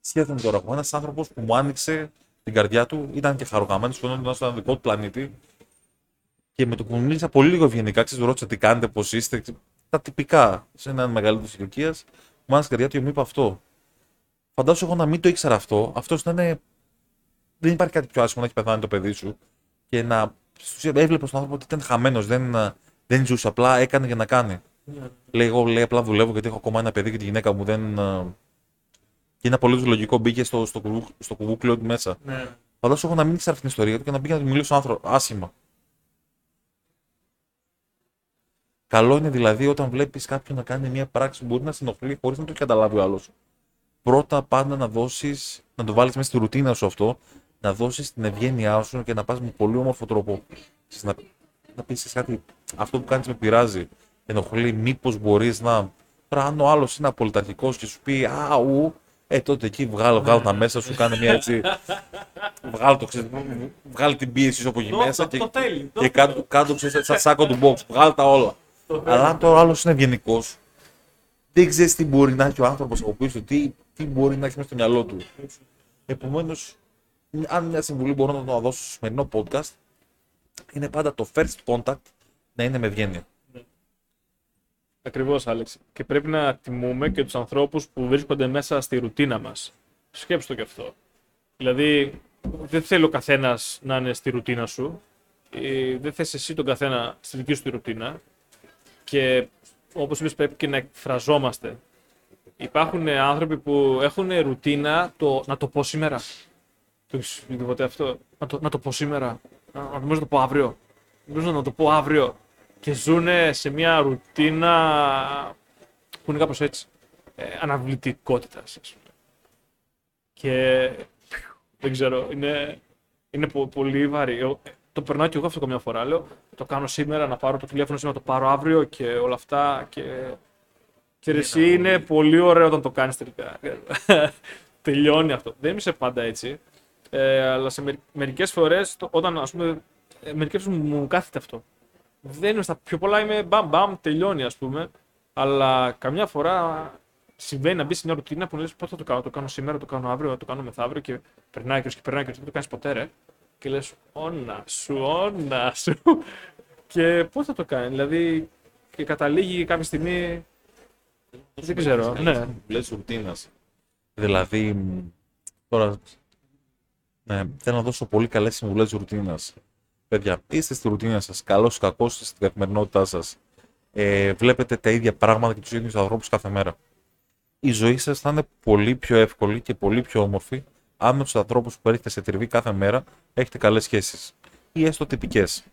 σχέδιο τώρα εγώ, ένας άνθρωπος που μου άνοιξε την καρδιά του, ήταν και χαροκαμένος, φαινόταν στον δικό του πλανήτη. Και με το που μίλησα πολύ λίγο ευγενικά, ξέρεις, ρώτησα τι κάνετε, πώς είστε, τα τυπικά σε έναν μεγαλύτερο ηλικίας, μου άνοιξε την καρδιά του και μου είπε αυτό. Φαντάζομαι εγώ να μην το ήξερα αυτό. Αυτός ήταν. Δεν υπάρχει κάτι πιο άσχημο να έχει πεθάνει το παιδί σου και να. Έβλεπε τον άνθρωπο ότι ήταν χαμένος, δεν, δεν ζούσε, απλά έκανε για να κάνει. Yeah. Λέει, εγώ λέει, απλά δουλεύω γιατί έχω ακόμα ένα παιδί και τη γυναίκα μου δεν. Και είναι απολύτως λογικό, μπήκε στο, στο, κουβού, στο κουβούκλιο του μέσα. Ναι. Φαντάζομαι εγώ να μην ήξερα αυτή την ιστορία του και να μπήκε να του μιλήσω στον άνθρωπο άσχημα. Καλό είναι δηλαδή όταν βλέπεις κάποιον να κάνει μια πράξη που μπορεί να συνοχλεί χωρίς να το καταλάβει ο άλλος. Πρώτα πάντα να δώσεις, να το βάλεις μέσα στη ρουτίνα σου αυτό, να δώσεις την ευγένειά σου και να πας με πολύ όμορφο τρόπο. Να, να πεις κάτι, αυτό που κάνεις με πειράζει, ενοχλεί, μήπως μπορείς να. Τώρα, αν ο άλλος είναι απολυταρχικός και σου πει Αου, ε, τότε εκεί βγάλω, βγάλω τα μέσα σου, κάνε μια έτσι. βγάλω, το, βγάλω την πίεση σου από εκεί μέσα και, και κάτω, κάτω ξέρεις, σαν σάκο του box. Βγάλω τα όλα. Αλλά αν τώρα άλλος είναι ευγενικός, δεν ξέρεις τι μπορεί να έχει ο άνθρωπος από πίσω, τι, τι μπορεί να έχει μέσα στο μυαλό του. Επομένως, αν μια συμβουλή μπορώ να το δώσω στο σημερινό podcast, είναι πάντα το first contact να είναι με ευγένεια. Ακριβώς, Άλεξ. Και πρέπει να τιμούμε και τους ανθρώπους που βρίσκονται μέσα στη ρουτίνα μας. Σκέψτε το κι αυτό. Δηλαδή, δεν θέλει ο καθένας να είναι στη ρουτίνα σου. Ε, δεν θες εσύ τον καθένα στη δική σου τη ρουτίνα. Και όπως είπες, πρέπει και να εκφραζόμαστε. Υπάρχουν άνθρωποι που έχουν ρουτίνα το να το πω σήμερα. Το έχει πει ποτέ αυτό; Να το, να το πω σήμερα. Να, να το πω αύριο. Νομίζω να το πω αύριο. Και ζουν σε μια ρουτίνα που είναι κάπως έτσι. Ε, αναβλητικότητας, Και δεν ξέρω, είναι, είναι πολύ βαρύ το περνάω και εγώ αυτό καμιά φορά. Λέω, το κάνω σήμερα, να πάρω το τηλέφωνο σήμερα, να το πάρω αύριο και όλα αυτά. Και, και εσύ είναι πολύ ωραίο όταν το κάνεις τελικά. Τελειώνει αυτό. Δεν είμαι σε πάντα έτσι. Ε, αλλά σε μερικές μερικές φορές, όταν ας πούμε. Ε, μερικές φορές μου κάθεται αυτό. Δεν είμαι στα πιο πολλά, είμαι μπαμ μπαμ, τελειώνει ας πούμε. Αλλά καμιά φορά συμβαίνει να μπεις σε μια ρουτίνα που λες: Πώς θα το κάνω, το κάνω σήμερα, το κάνω αύριο, το κάνω μεθαύριο και περνάει και περνάει και δεν το κάνεις ποτέ, ρε και λες όνα σου, όνα σου και πώς θα το κάνει, δηλαδή και καταλήγει κάποια στιγμή δεν ξέρω, ναι. Λες ρουτίνας. Δηλαδή, τώρα ναι, θέλω να δώσω πολύ καλές συμβουλές ρουτίνας. Παιδιά, είστε στη ρουτίνα σας, καλώς ή κακώς στην καθημερινότητά σας. Ε, βλέπετε τα ίδια πράγματα και τους ίδιους ανθρώπους κάθε μέρα. Η ζωή σας θα είναι πολύ πιο εύκολη και πολύ πιο όμορφη αν με τους ανθρώπους που έρχεται σε τριβή κάθε μέρα έχετε καλές σχέσεις ή έστω τυπικές.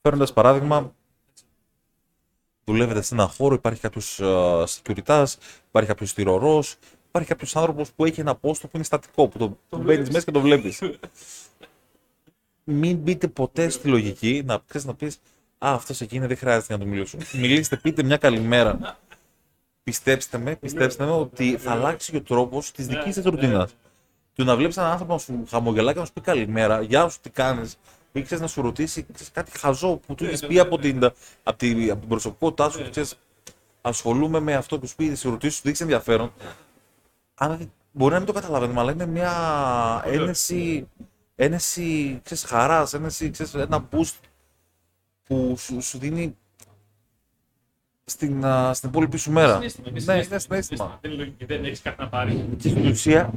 Παίρνοντα παράδειγμα, δουλεύετε σε ένα χώρο, υπάρχει κάποιος uh, security, υπάρχει κάποιος τυρορό, υπάρχει κάποιος άνθρωπος που έχει ένα πόστο που είναι στατικό, που το, το μπαίνεις μέσα και το βλέπεις. Μην μπείτε ποτέ στη λογική να, ξέρεις, να πεις Α, αυτός εκεί είναι, δεν χρειάζεται να το μιλήσω. Μιλήστε, πείτε μια καλημέρα. Πιστέψτε με, πιστέψτε με ότι θα αλλάξει και ο τρόπος της δικής σα ρουτίνα. Του να βλέπεις έναν άνθρωπο να σου χαμογελάει και να σου πει καλημέρα, γεια σου, τι κάνεις, ή ξέρεις να σου ρωτήσει ξέρεις, κάτι χαζό που του έχεις πει από την, από την, από την προσωπικότητά σου, ξέρεις, ασχολούμαι με αυτό που σου πει, σε ρωτήσει, σου δείξει ενδιαφέρον. Αν, μπορεί να μην το καταλαβαίνουμε, αλλά είναι μια ένεση, ένεση ξέρεις, χαράς, ένεση, ξέρεις, ένα boost που σου, σου δίνει στην, στην υπόλοιπη σου μέρα. Ναι, είναι συνέστημα. Δεν έχεις κάτι να πάρεις. Και στην ουσία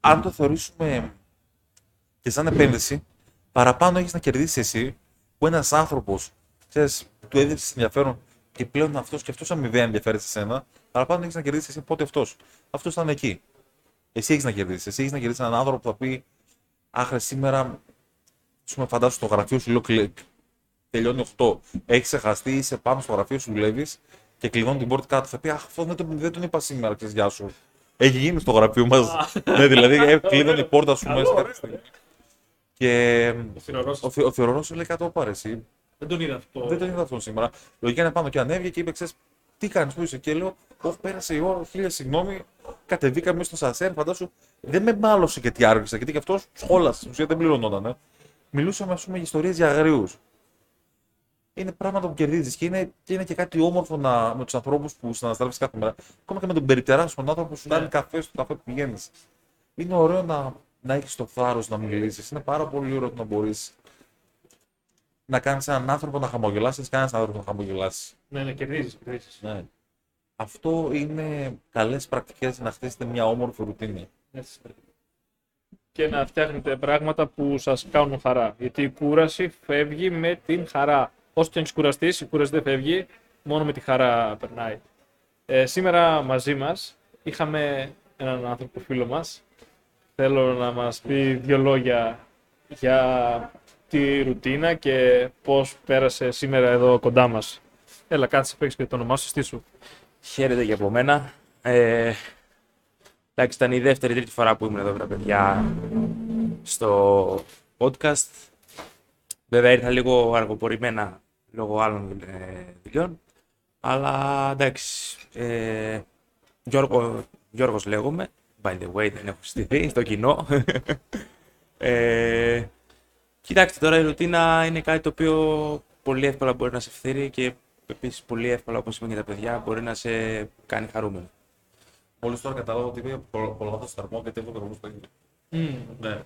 αν το θεωρήσουμε και σαν επένδυση, παραπάνω έχεις να κερδίσεις εσύ που ένας άνθρωπος του έδειξες ενδιαφέρον και πλέον αυτός και αυτός αμοιβαία ενδιαφέρει σε σένα, παραπάνω έχεις να κερδίσεις εσύ πότε αυτός. Αυτός ήταν εκεί. Εσύ έχεις να κερδίσεις. Εσύ έχεις να κερδίσεις έναν άνθρωπο που θα πει Άχρε σήμερα, σου φαντάσου στο γραφείο σου, λέω κλικ. Τελειώνει 8. Έχεις ξεχαστεί, είσαι πάνω στο γραφείο σου, δουλεύεις και κλειδώνει την πόρτα κάτω. Θα πει Αχ, αυτό δεν, το, δεν τον είπα σήμερα, ξέρεις, γεια σου. Έχει γίνει στο γραφείο μας. ναι, δηλαδή ε, κλείδωνε η πόρτα σου μέσα κάποια στιγμή. Και ο Θεωρό σου λέει κάτι πάρε εσύ. Δεν τον είδα αυτό. Δεν τον είδα αυτό σήμερα. Λογικά είναι πάνω και ανέβηκε και είπε: Ξέρεις, τι κάνεις, που είσαι; Και λέω: Όχι, πέρασε η ώρα, χίλια συγγνώμη. Κατεβήκαμε στο Σασέρ, φαντάσου. Δεν με μάλωσε γιατί άργησα, γιατί και αυτός σχόλασε. Ουσία δεν πληρωνόταν. Ε. Μιλούσαμε, ας πούμε, για ιστορίες για αγρίου. είναι πράγματα που κερδίζεις και είναι, και είναι και κάτι όμορφο να, με τους ανθρώπους που συναναστρέφεις κάθε μέρα. Ακόμα και με τον περιτερά σου, τον άνθρωπο που σου κάνει Ναι. καφέ στο καφέ που πηγαίνεις. Είναι ωραίο να, να έχεις το θάρρος να μιλήσεις. Είναι πάρα πολύ ωραίο το να μπορείς να κάνεις έναν άνθρωπο να χαμογελάσεις, να κάνεις έναν άνθρωπο να χαμογελάσεις. Ναι, ναι, κερδίζεις. κερδίζεις. Ναι. Αυτό είναι καλές πρακτικές να χτίσετε μια όμορφη ρουτίνη. Έτσι. Και να φτιάχνετε πράγματα που σας κάνουν χαρά. Γιατί η κούραση φεύγει με την χαρά. Όσο και αν έχεις κουραστεί, η κούραση δεν φεύγει, μόνο με τη χαρά περνάει. Ε, σήμερα μαζί μας είχαμε έναν άνθρωπο φίλο μας. Θέλω να μας πει δύο λόγια για τη ρουτίνα και πώς πέρασε σήμερα εδώ κοντά μας. Έλα, κάτσε, παίξεις και το όνομά σου, στήσου. Χαίρετε και από μένα. Ε, εντάξει, ήταν η δεύτερη τρίτη φορά που ήμουν εδώ, πέρα, παιδιά, στο podcast. Βέβαια ήρθα λίγο αργοπορημένα λόγω άλλων ε, δουλειών. Αλλά εντάξει, ε, Γιώργο, Γιώργος λέγομαι. By the way, δεν έχω στηθεί στο κοινό. ε, κοιτάξτε, τώρα η ρουτίνα είναι κάτι το οποίο πολύ εύκολα μπορεί να σε φθείρει και επίσης πολύ εύκολα, όπως είπαν και τα παιδιά, μπορεί να σε κάνει χαρούμενο. Μόλις τώρα κατάλαβα ότι είμαι πολλά το σταρμό γιατί έχω το στο ίδιο. Ναι.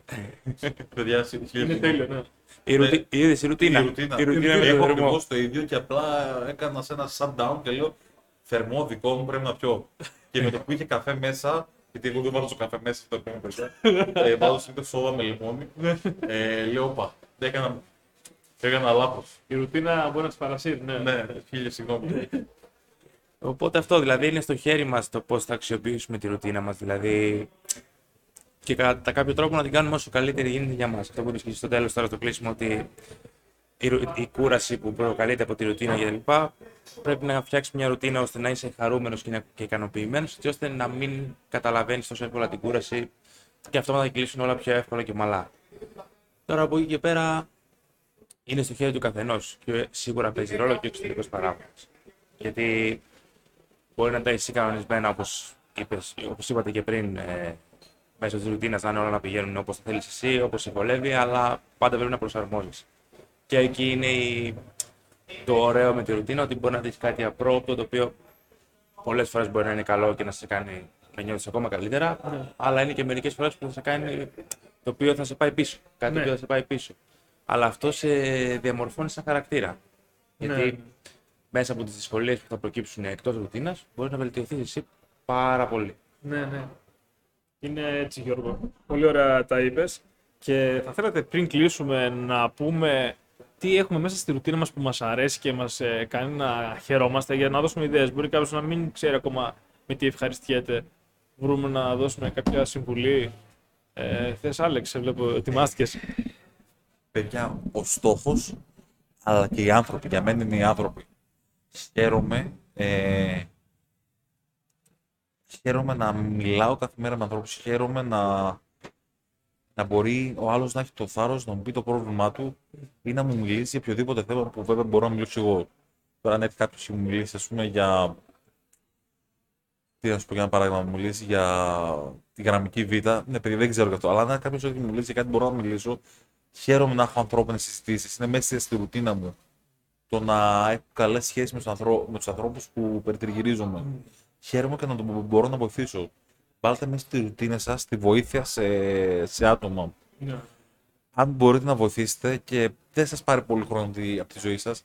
Παιδιά, Είναι τέλειο, ναι. Η, ρουτί... είδες, η ρουτίνα. Η ρουτίνα. Η ρουτίνα με Έχω τον θερμό. ακριβώ το ίδιο και απλά έκανα σε ένα shutdown και λέω θερμό δικό μου πρέπει να πιω. και με το που είχε καφέ μέσα, γιατί εγώ δεν βάζω το καφέ μέσα αυτό που παιδιά. ε, βάζω συνήθως σόδα με λιμόνι. ε, λέω, όπα, έκανα, έκανα λάθος. Η ρουτίνα μπορεί να σε παρασύρει, ναι. ναι, χίλια συγγνώμη. Οπότε αυτό δηλαδή είναι στο χέρι μας το πώς θα αξιοποιήσουμε τη ρουτίνα μας. Δηλαδή και κατά κάποιο τρόπο να την κάνουμε όσο καλύτερη γίνεται για μας. Αυτό που είπες και στο τέλος τώρα στο κλείσιμο ότι η, ρου- η κούραση που προκαλείται από τη ρουτίνα κλπ. Πρέπει να φτιάξει μια ρουτίνα ώστε να είσαι χαρούμενος και, να- και ικανοποιημένος έτσι ώστε να μην καταλαβαίνεις τόσο εύκολα την κούραση και αυτό θα κλείσουν όλα πιο εύκολα και ομαλά. Τώρα από εκεί και πέρα είναι στο χέρι του καθενός και σίγουρα παίζει ρόλο και ο εξωτερικός παράγοντας. Γιατί μπορεί να τα έχει κανονισμένα όπως όπως είπατε και πριν, ε, μέσω της ρουτίνας να είναι όλα να πηγαίνουν όπως θα θέλεις εσύ, όπως σε βολεύει, αλλά πάντα πρέπει να προσαρμόζει. Και εκεί είναι η... το ωραίο με τη ρουτίνα ότι μπορεί να δεις κάτι απρόπτο το οποίο πολλές φορές μπορεί να είναι καλό και να σε κάνει να νιώθεις ακόμα καλύτερα, αλλά είναι και μερικές φορές που θα σε κάνει το οποίο θα σε πάει πίσω. Κάτι Ναι. το οποίο θα σε πάει πίσω. Αλλά αυτό σε διαμορφώνει σαν χαρακτήρα. Γιατί Ναι. μέσα από τις δυσκολίες που θα προκύψουν εκτός ρουτίνας, μπορείς να βελτιωθείς εσύ πάρα πολύ. Ναι, ναι. Είναι έτσι, Γιώργο. Πολύ ωραία τα είπες. Και θα θέλατε πριν κλείσουμε να πούμε τι έχουμε μέσα στη ρουτίνα μας που μας αρέσει και μας ε, κάνει να χαιρόμαστε για να δώσουμε ιδέες. Μπορεί κάποιος να μην ξέρει ακόμα με τι ευχαριστιέται. Μπορούμε να δώσουμε κάποια συμβουλή. Ε, θες Άλεξ, σε βλέπω, ετοιμάστηκες. Παιδιά, ο στόχος, αλλά και οι άνθρωποι, για μένα είναι οι άνθρωποι. Χαίρομαι, ε, χαίρομαι να μιλάω κάθε μέρα με ανθρώπους, χαίρομαι να, να μπορεί ο άλλος να έχει το θάρρος να μου πει το πρόβλημά του ή να μου μιλήσει για οποιοδήποτε θέμα που βέβαια μπορώ να μιλήσω εγώ. Τώρα αν έρθει κάποιος και μου μιλήσει, ας πούμε, για... Τι να σου πω για ένα παράδειγμα, μου μιλήσει για τη γραμμική β. Ναι, παιδί, δεν ξέρω γι' αυτό. Αλλά αν κάποιος έρθει και μου μιλήσει για κάτι, μπορώ να μιλήσω. Χαίρομαι να έχω ανθρώπινες συζητήσεις. Είναι μέσα στη ρουτίνα μου το να έχω καλές σχέσεις με τους ανθρω... με τους ανθρώπους που περιτριγυρίζομαι. Χαίρομαι και να το μπορώ να βοηθήσω. Βάλτε μέσα στη ρουτίνα σας τη βοήθεια σε, σε άτομα. Ναι. Αν μπορείτε να βοηθήσετε και δεν σας πάρει πολύ χρόνο τη- από τη ζωή σας,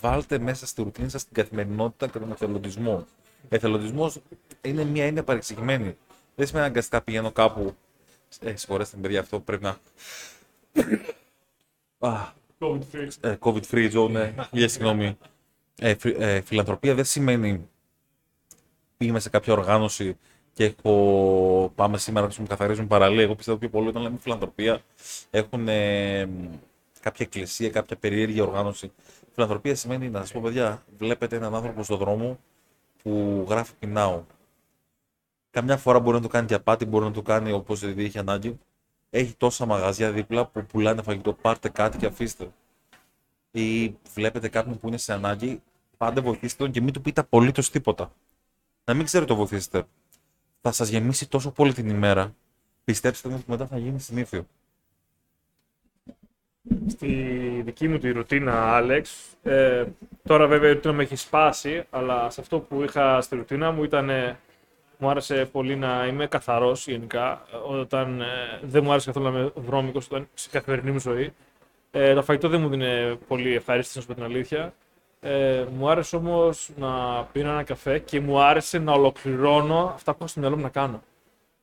βάλτε μέσα στη ρουτίνα σας την καθημερινότητα και τον εθελοντισμό. Εθελοντισμός είναι μια έννοια παρεξηγημένη. Δεν σημαίνει αναγκαστικά πηγαίνω κάπου. Ε, συγχωρέστε με, παιδιά, αυτό πρέπει να. Α, COVID free. ε, COVID free zone, ναι. Χίλια συγγνώμη. Ε, φι- ε, φιλανθρωπία δεν σημαίνει πήγαμε σε κάποια οργάνωση και έχω, πάμε σήμερα να μου καθαρίζουν παραλία. Εγώ πιστεύω πιο πολύ όταν λέμε φιλανθρωπία έχουν ε, κάποια εκκλησία, κάποια περίεργη οργάνωση. Φιλανθρωπία σημαίνει να σας πω, παιδιά, βλέπετε έναν άνθρωπο στον δρόμο που γράφει πεινάω. Καμιά φορά μπορεί να το κάνει για πάτη, μπορεί να το κάνει όπως δεν έχει ανάγκη. Έχει τόσα μαγαζιά δίπλα που πουλάνε φαγητό. Πάρτε κάτι και αφήστε. Ή βλέπετε κάποιον που είναι σε ανάγκη, πάντα βοηθήστε τον και μην του πείτε απολύτως τίποτα. Να μην ξέρετε το βοηθήσετε. Θα σας γεμίσει τόσο πολύ την ημέρα. Πιστέψτε με ότι μετά θα γίνει συνήθιο. στη δική μου τη ρουτίνα, Άλεξ. Ε, τώρα βέβαια η ρουτίνα μου έχει σπάσει, αλλά σε αυτό που είχα στη ρουτίνα μου ήταν. ε, μου άρεσε πολύ να είμαι καθαρός γενικά. Όταν ε, δεν μου άρεσε καθόλου να είμαι βρώμικος στην καθημερινή μου ζωή. Ε, το φαγητό δεν μου δίνει πολύ ευχαρίστησης, να σου πω την αλήθεια. Ε, μου άρεσε όμως να πίνω ένα καφέ και μου άρεσε να ολοκληρώνω αυτά που έχω στο μυαλό μου να κάνω.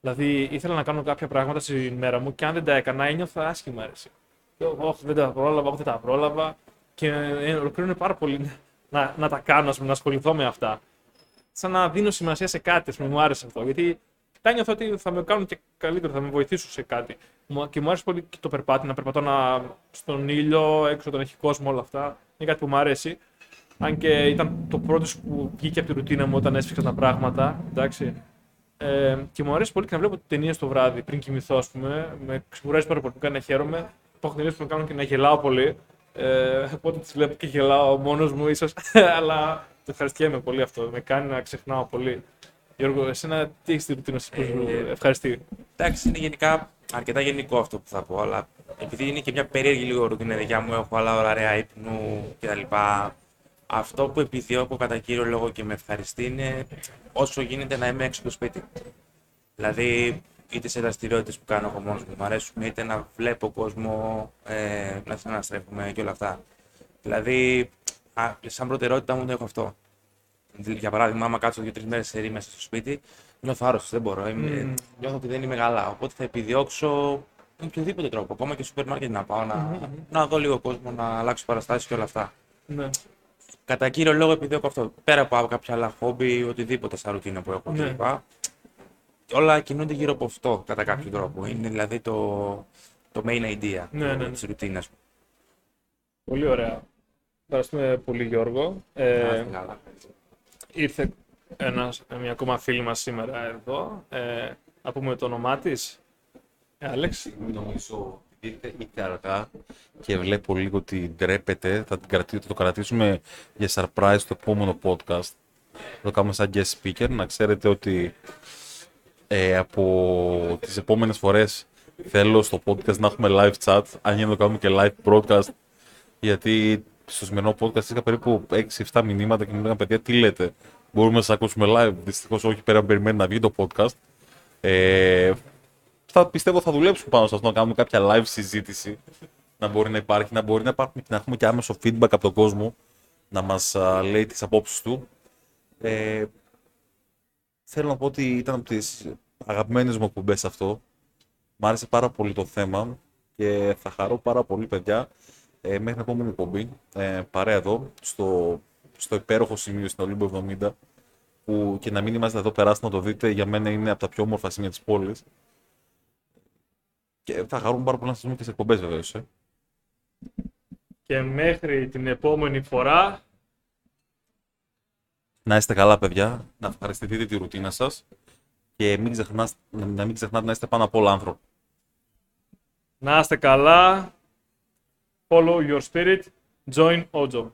Δηλαδή ήθελα να κάνω κάποια πράγματα στην μέρα μου και αν δεν τα έκανα ένιωθα άσχημα αρέσει. Και εγώ, «Ωχ, δεν τα πρόλαβα, όχι δεν τα πρόλαβα. Και ε, ολοκληρώνει πάρα πολύ να, να τα κάνω, ας πούμε, να ασχοληθώ με αυτά. Σαν να δίνω σημασία σε κάτι, ας πούμε, μου άρεσε αυτό. Γιατί τα νιώθω ότι θα με κάνουν και καλύτερο, θα με βοηθήσουν σε κάτι. Μου- Και μου άρεσε πολύ και το περπάτι, να περπατώ να, στον ήλιο, έξω όταν έχει κόσμο, όλα αυτά. Είναι κάτι που μου αρέσει. Αν και ήταν το πρώτο που βγήκε από τη ρουτίνα μου όταν έσφιξα τα πράγματα. Εντάξει. Ε, και μου αρέσει πολύ και να βλέπω ταινίες το βράδυ πριν κοιμηθώ, ας πούμε. Με ξεκουράζει πάρα πολύ, μου κάνει να χαίρομαι. Υπάρχουν ταινίε που με κάνουν και να γελάω πολύ. Ε, οπότε τις βλέπω και γελάω μόνος μου, ίσως. αλλά το ευχαριστιέμαι πολύ αυτό. Με κάνει να ξεχνάω πολύ. Γιώργο, εσένα τι έχεις τη ρουτίνα σου που σου Ε, ευχαριστεί; Εντάξει, είναι γενικά αρκετά γενικό αυτό που θα πω, αλλά επειδή είναι και μια περίεργη λίγο ρουτίνα δικιά μου, έχω άλλα ωραία ύπνου κτλ. Αυτό που επιδιώκω κατά κύριο λόγο και με ευχαριστεί είναι όσο γίνεται να είμαι έξω από το σπίτι. Δηλαδή, είτε σε δραστηριότητες που κάνω εγώ μόνος μου, μου αρέσουν, είτε να βλέπω κόσμο, ε, να συναναστρέφουμε και όλα αυτά. Δηλαδή, α, σαν προτεραιότητά μου το έχω αυτό. Για παράδειγμα, άμα κάτσω δύο-τρεις μέρες σε μέσα στο σπίτι, νιώθω άρρωστος, δεν μπορώ. Είμαι, Νιώθω ότι δεν είμαι καλά. Οπότε θα επιδιώξω με οποιοδήποτε τρόπο. Ακόμα και στο σούπερ μάρκετ να πάω, να, να δω λίγο κόσμο, να αλλάξω παραστάσεις και όλα αυτά. Ναι. Κατά κύριο λόγο επιδιώκω αυτό. Πέρα από κάποια άλλα χόμπι, οτιδήποτε σαν ρουτίνα που έχω Ναι. κλπ. Όλα κινούνται γύρω από αυτό κατά κάποιο τρόπο. Είναι δηλαδή το, το main idea Ναι, ναι, ναι. της ρουτίνας μου. Πολύ ωραία. Ευχαριστούμε πολύ, Γιώργο. Να Ε, είστε καλά. ήρθε ένας, μια ακόμα φίλη μας σήμερα εδώ. Ε, να πούμε το όνομά της. Ε, Άλεξ. Νομίζω ότι ήρθε ήρθε αργά και βλέπω λίγο ότι ντρέπεται. Θα, την κρατή- θα το κρατήσουμε για surprise στο επόμενο podcast. Θα το κάνουμε σαν guest speaker. Να ξέρετε ότι ε, από τις επόμενες φορές θέλω στο podcast να έχουμε live chat. Αν γίνει να το κάνουμε και live broadcast. Γιατί στο σημερινό podcast είχα περίπου 6-7 μηνύματα και μου λέγανε παιδιά τι λέτε. Μπορούμε να σας ακούσουμε live. Δυστυχώς όχι πέρα περιμένει να βγει το podcast. Ε, θα πιστεύω θα δουλέψουμε πάνω σε αυτό, να κάνουμε κάποια live συζήτηση. Να μπορεί να υπάρχει, να μπορεί να, υπάρχουν, να έχουμε και άμεσο feedback από τον κόσμο να μας α, λέει τις απόψεις του. Ε, θέλω να πω ότι ήταν από τις αγαπημένες μου εκπομπές αυτό. Μ' άρεσε πάρα πολύ το θέμα και θα χαρώ πάρα πολύ παιδιά ε, μέχρι την επόμενη εκπομπή ε, παρέα εδώ στο, στο υπέροχο σημείο στην Ολύμπο 70 που και να μην είμαστε εδώ περάστε να το δείτε για μένα είναι από τα πιο όμορφα σημεία της πόλης και θα χαρούμε πάρα πολύ να σας δούμε και σε εκπομπές βεβαίως. Ε. Και μέχρι την επόμενη φορά, Να είστε καλά παιδιά, να ευχαριστηθείτε τη ρουτίνα σας και μην ξεχνάς, να να μην ξεχνάτε να είστε πάνω απ' όλα άνθρωποι. να είστε καλά. Follow your spirit. Join Ojo.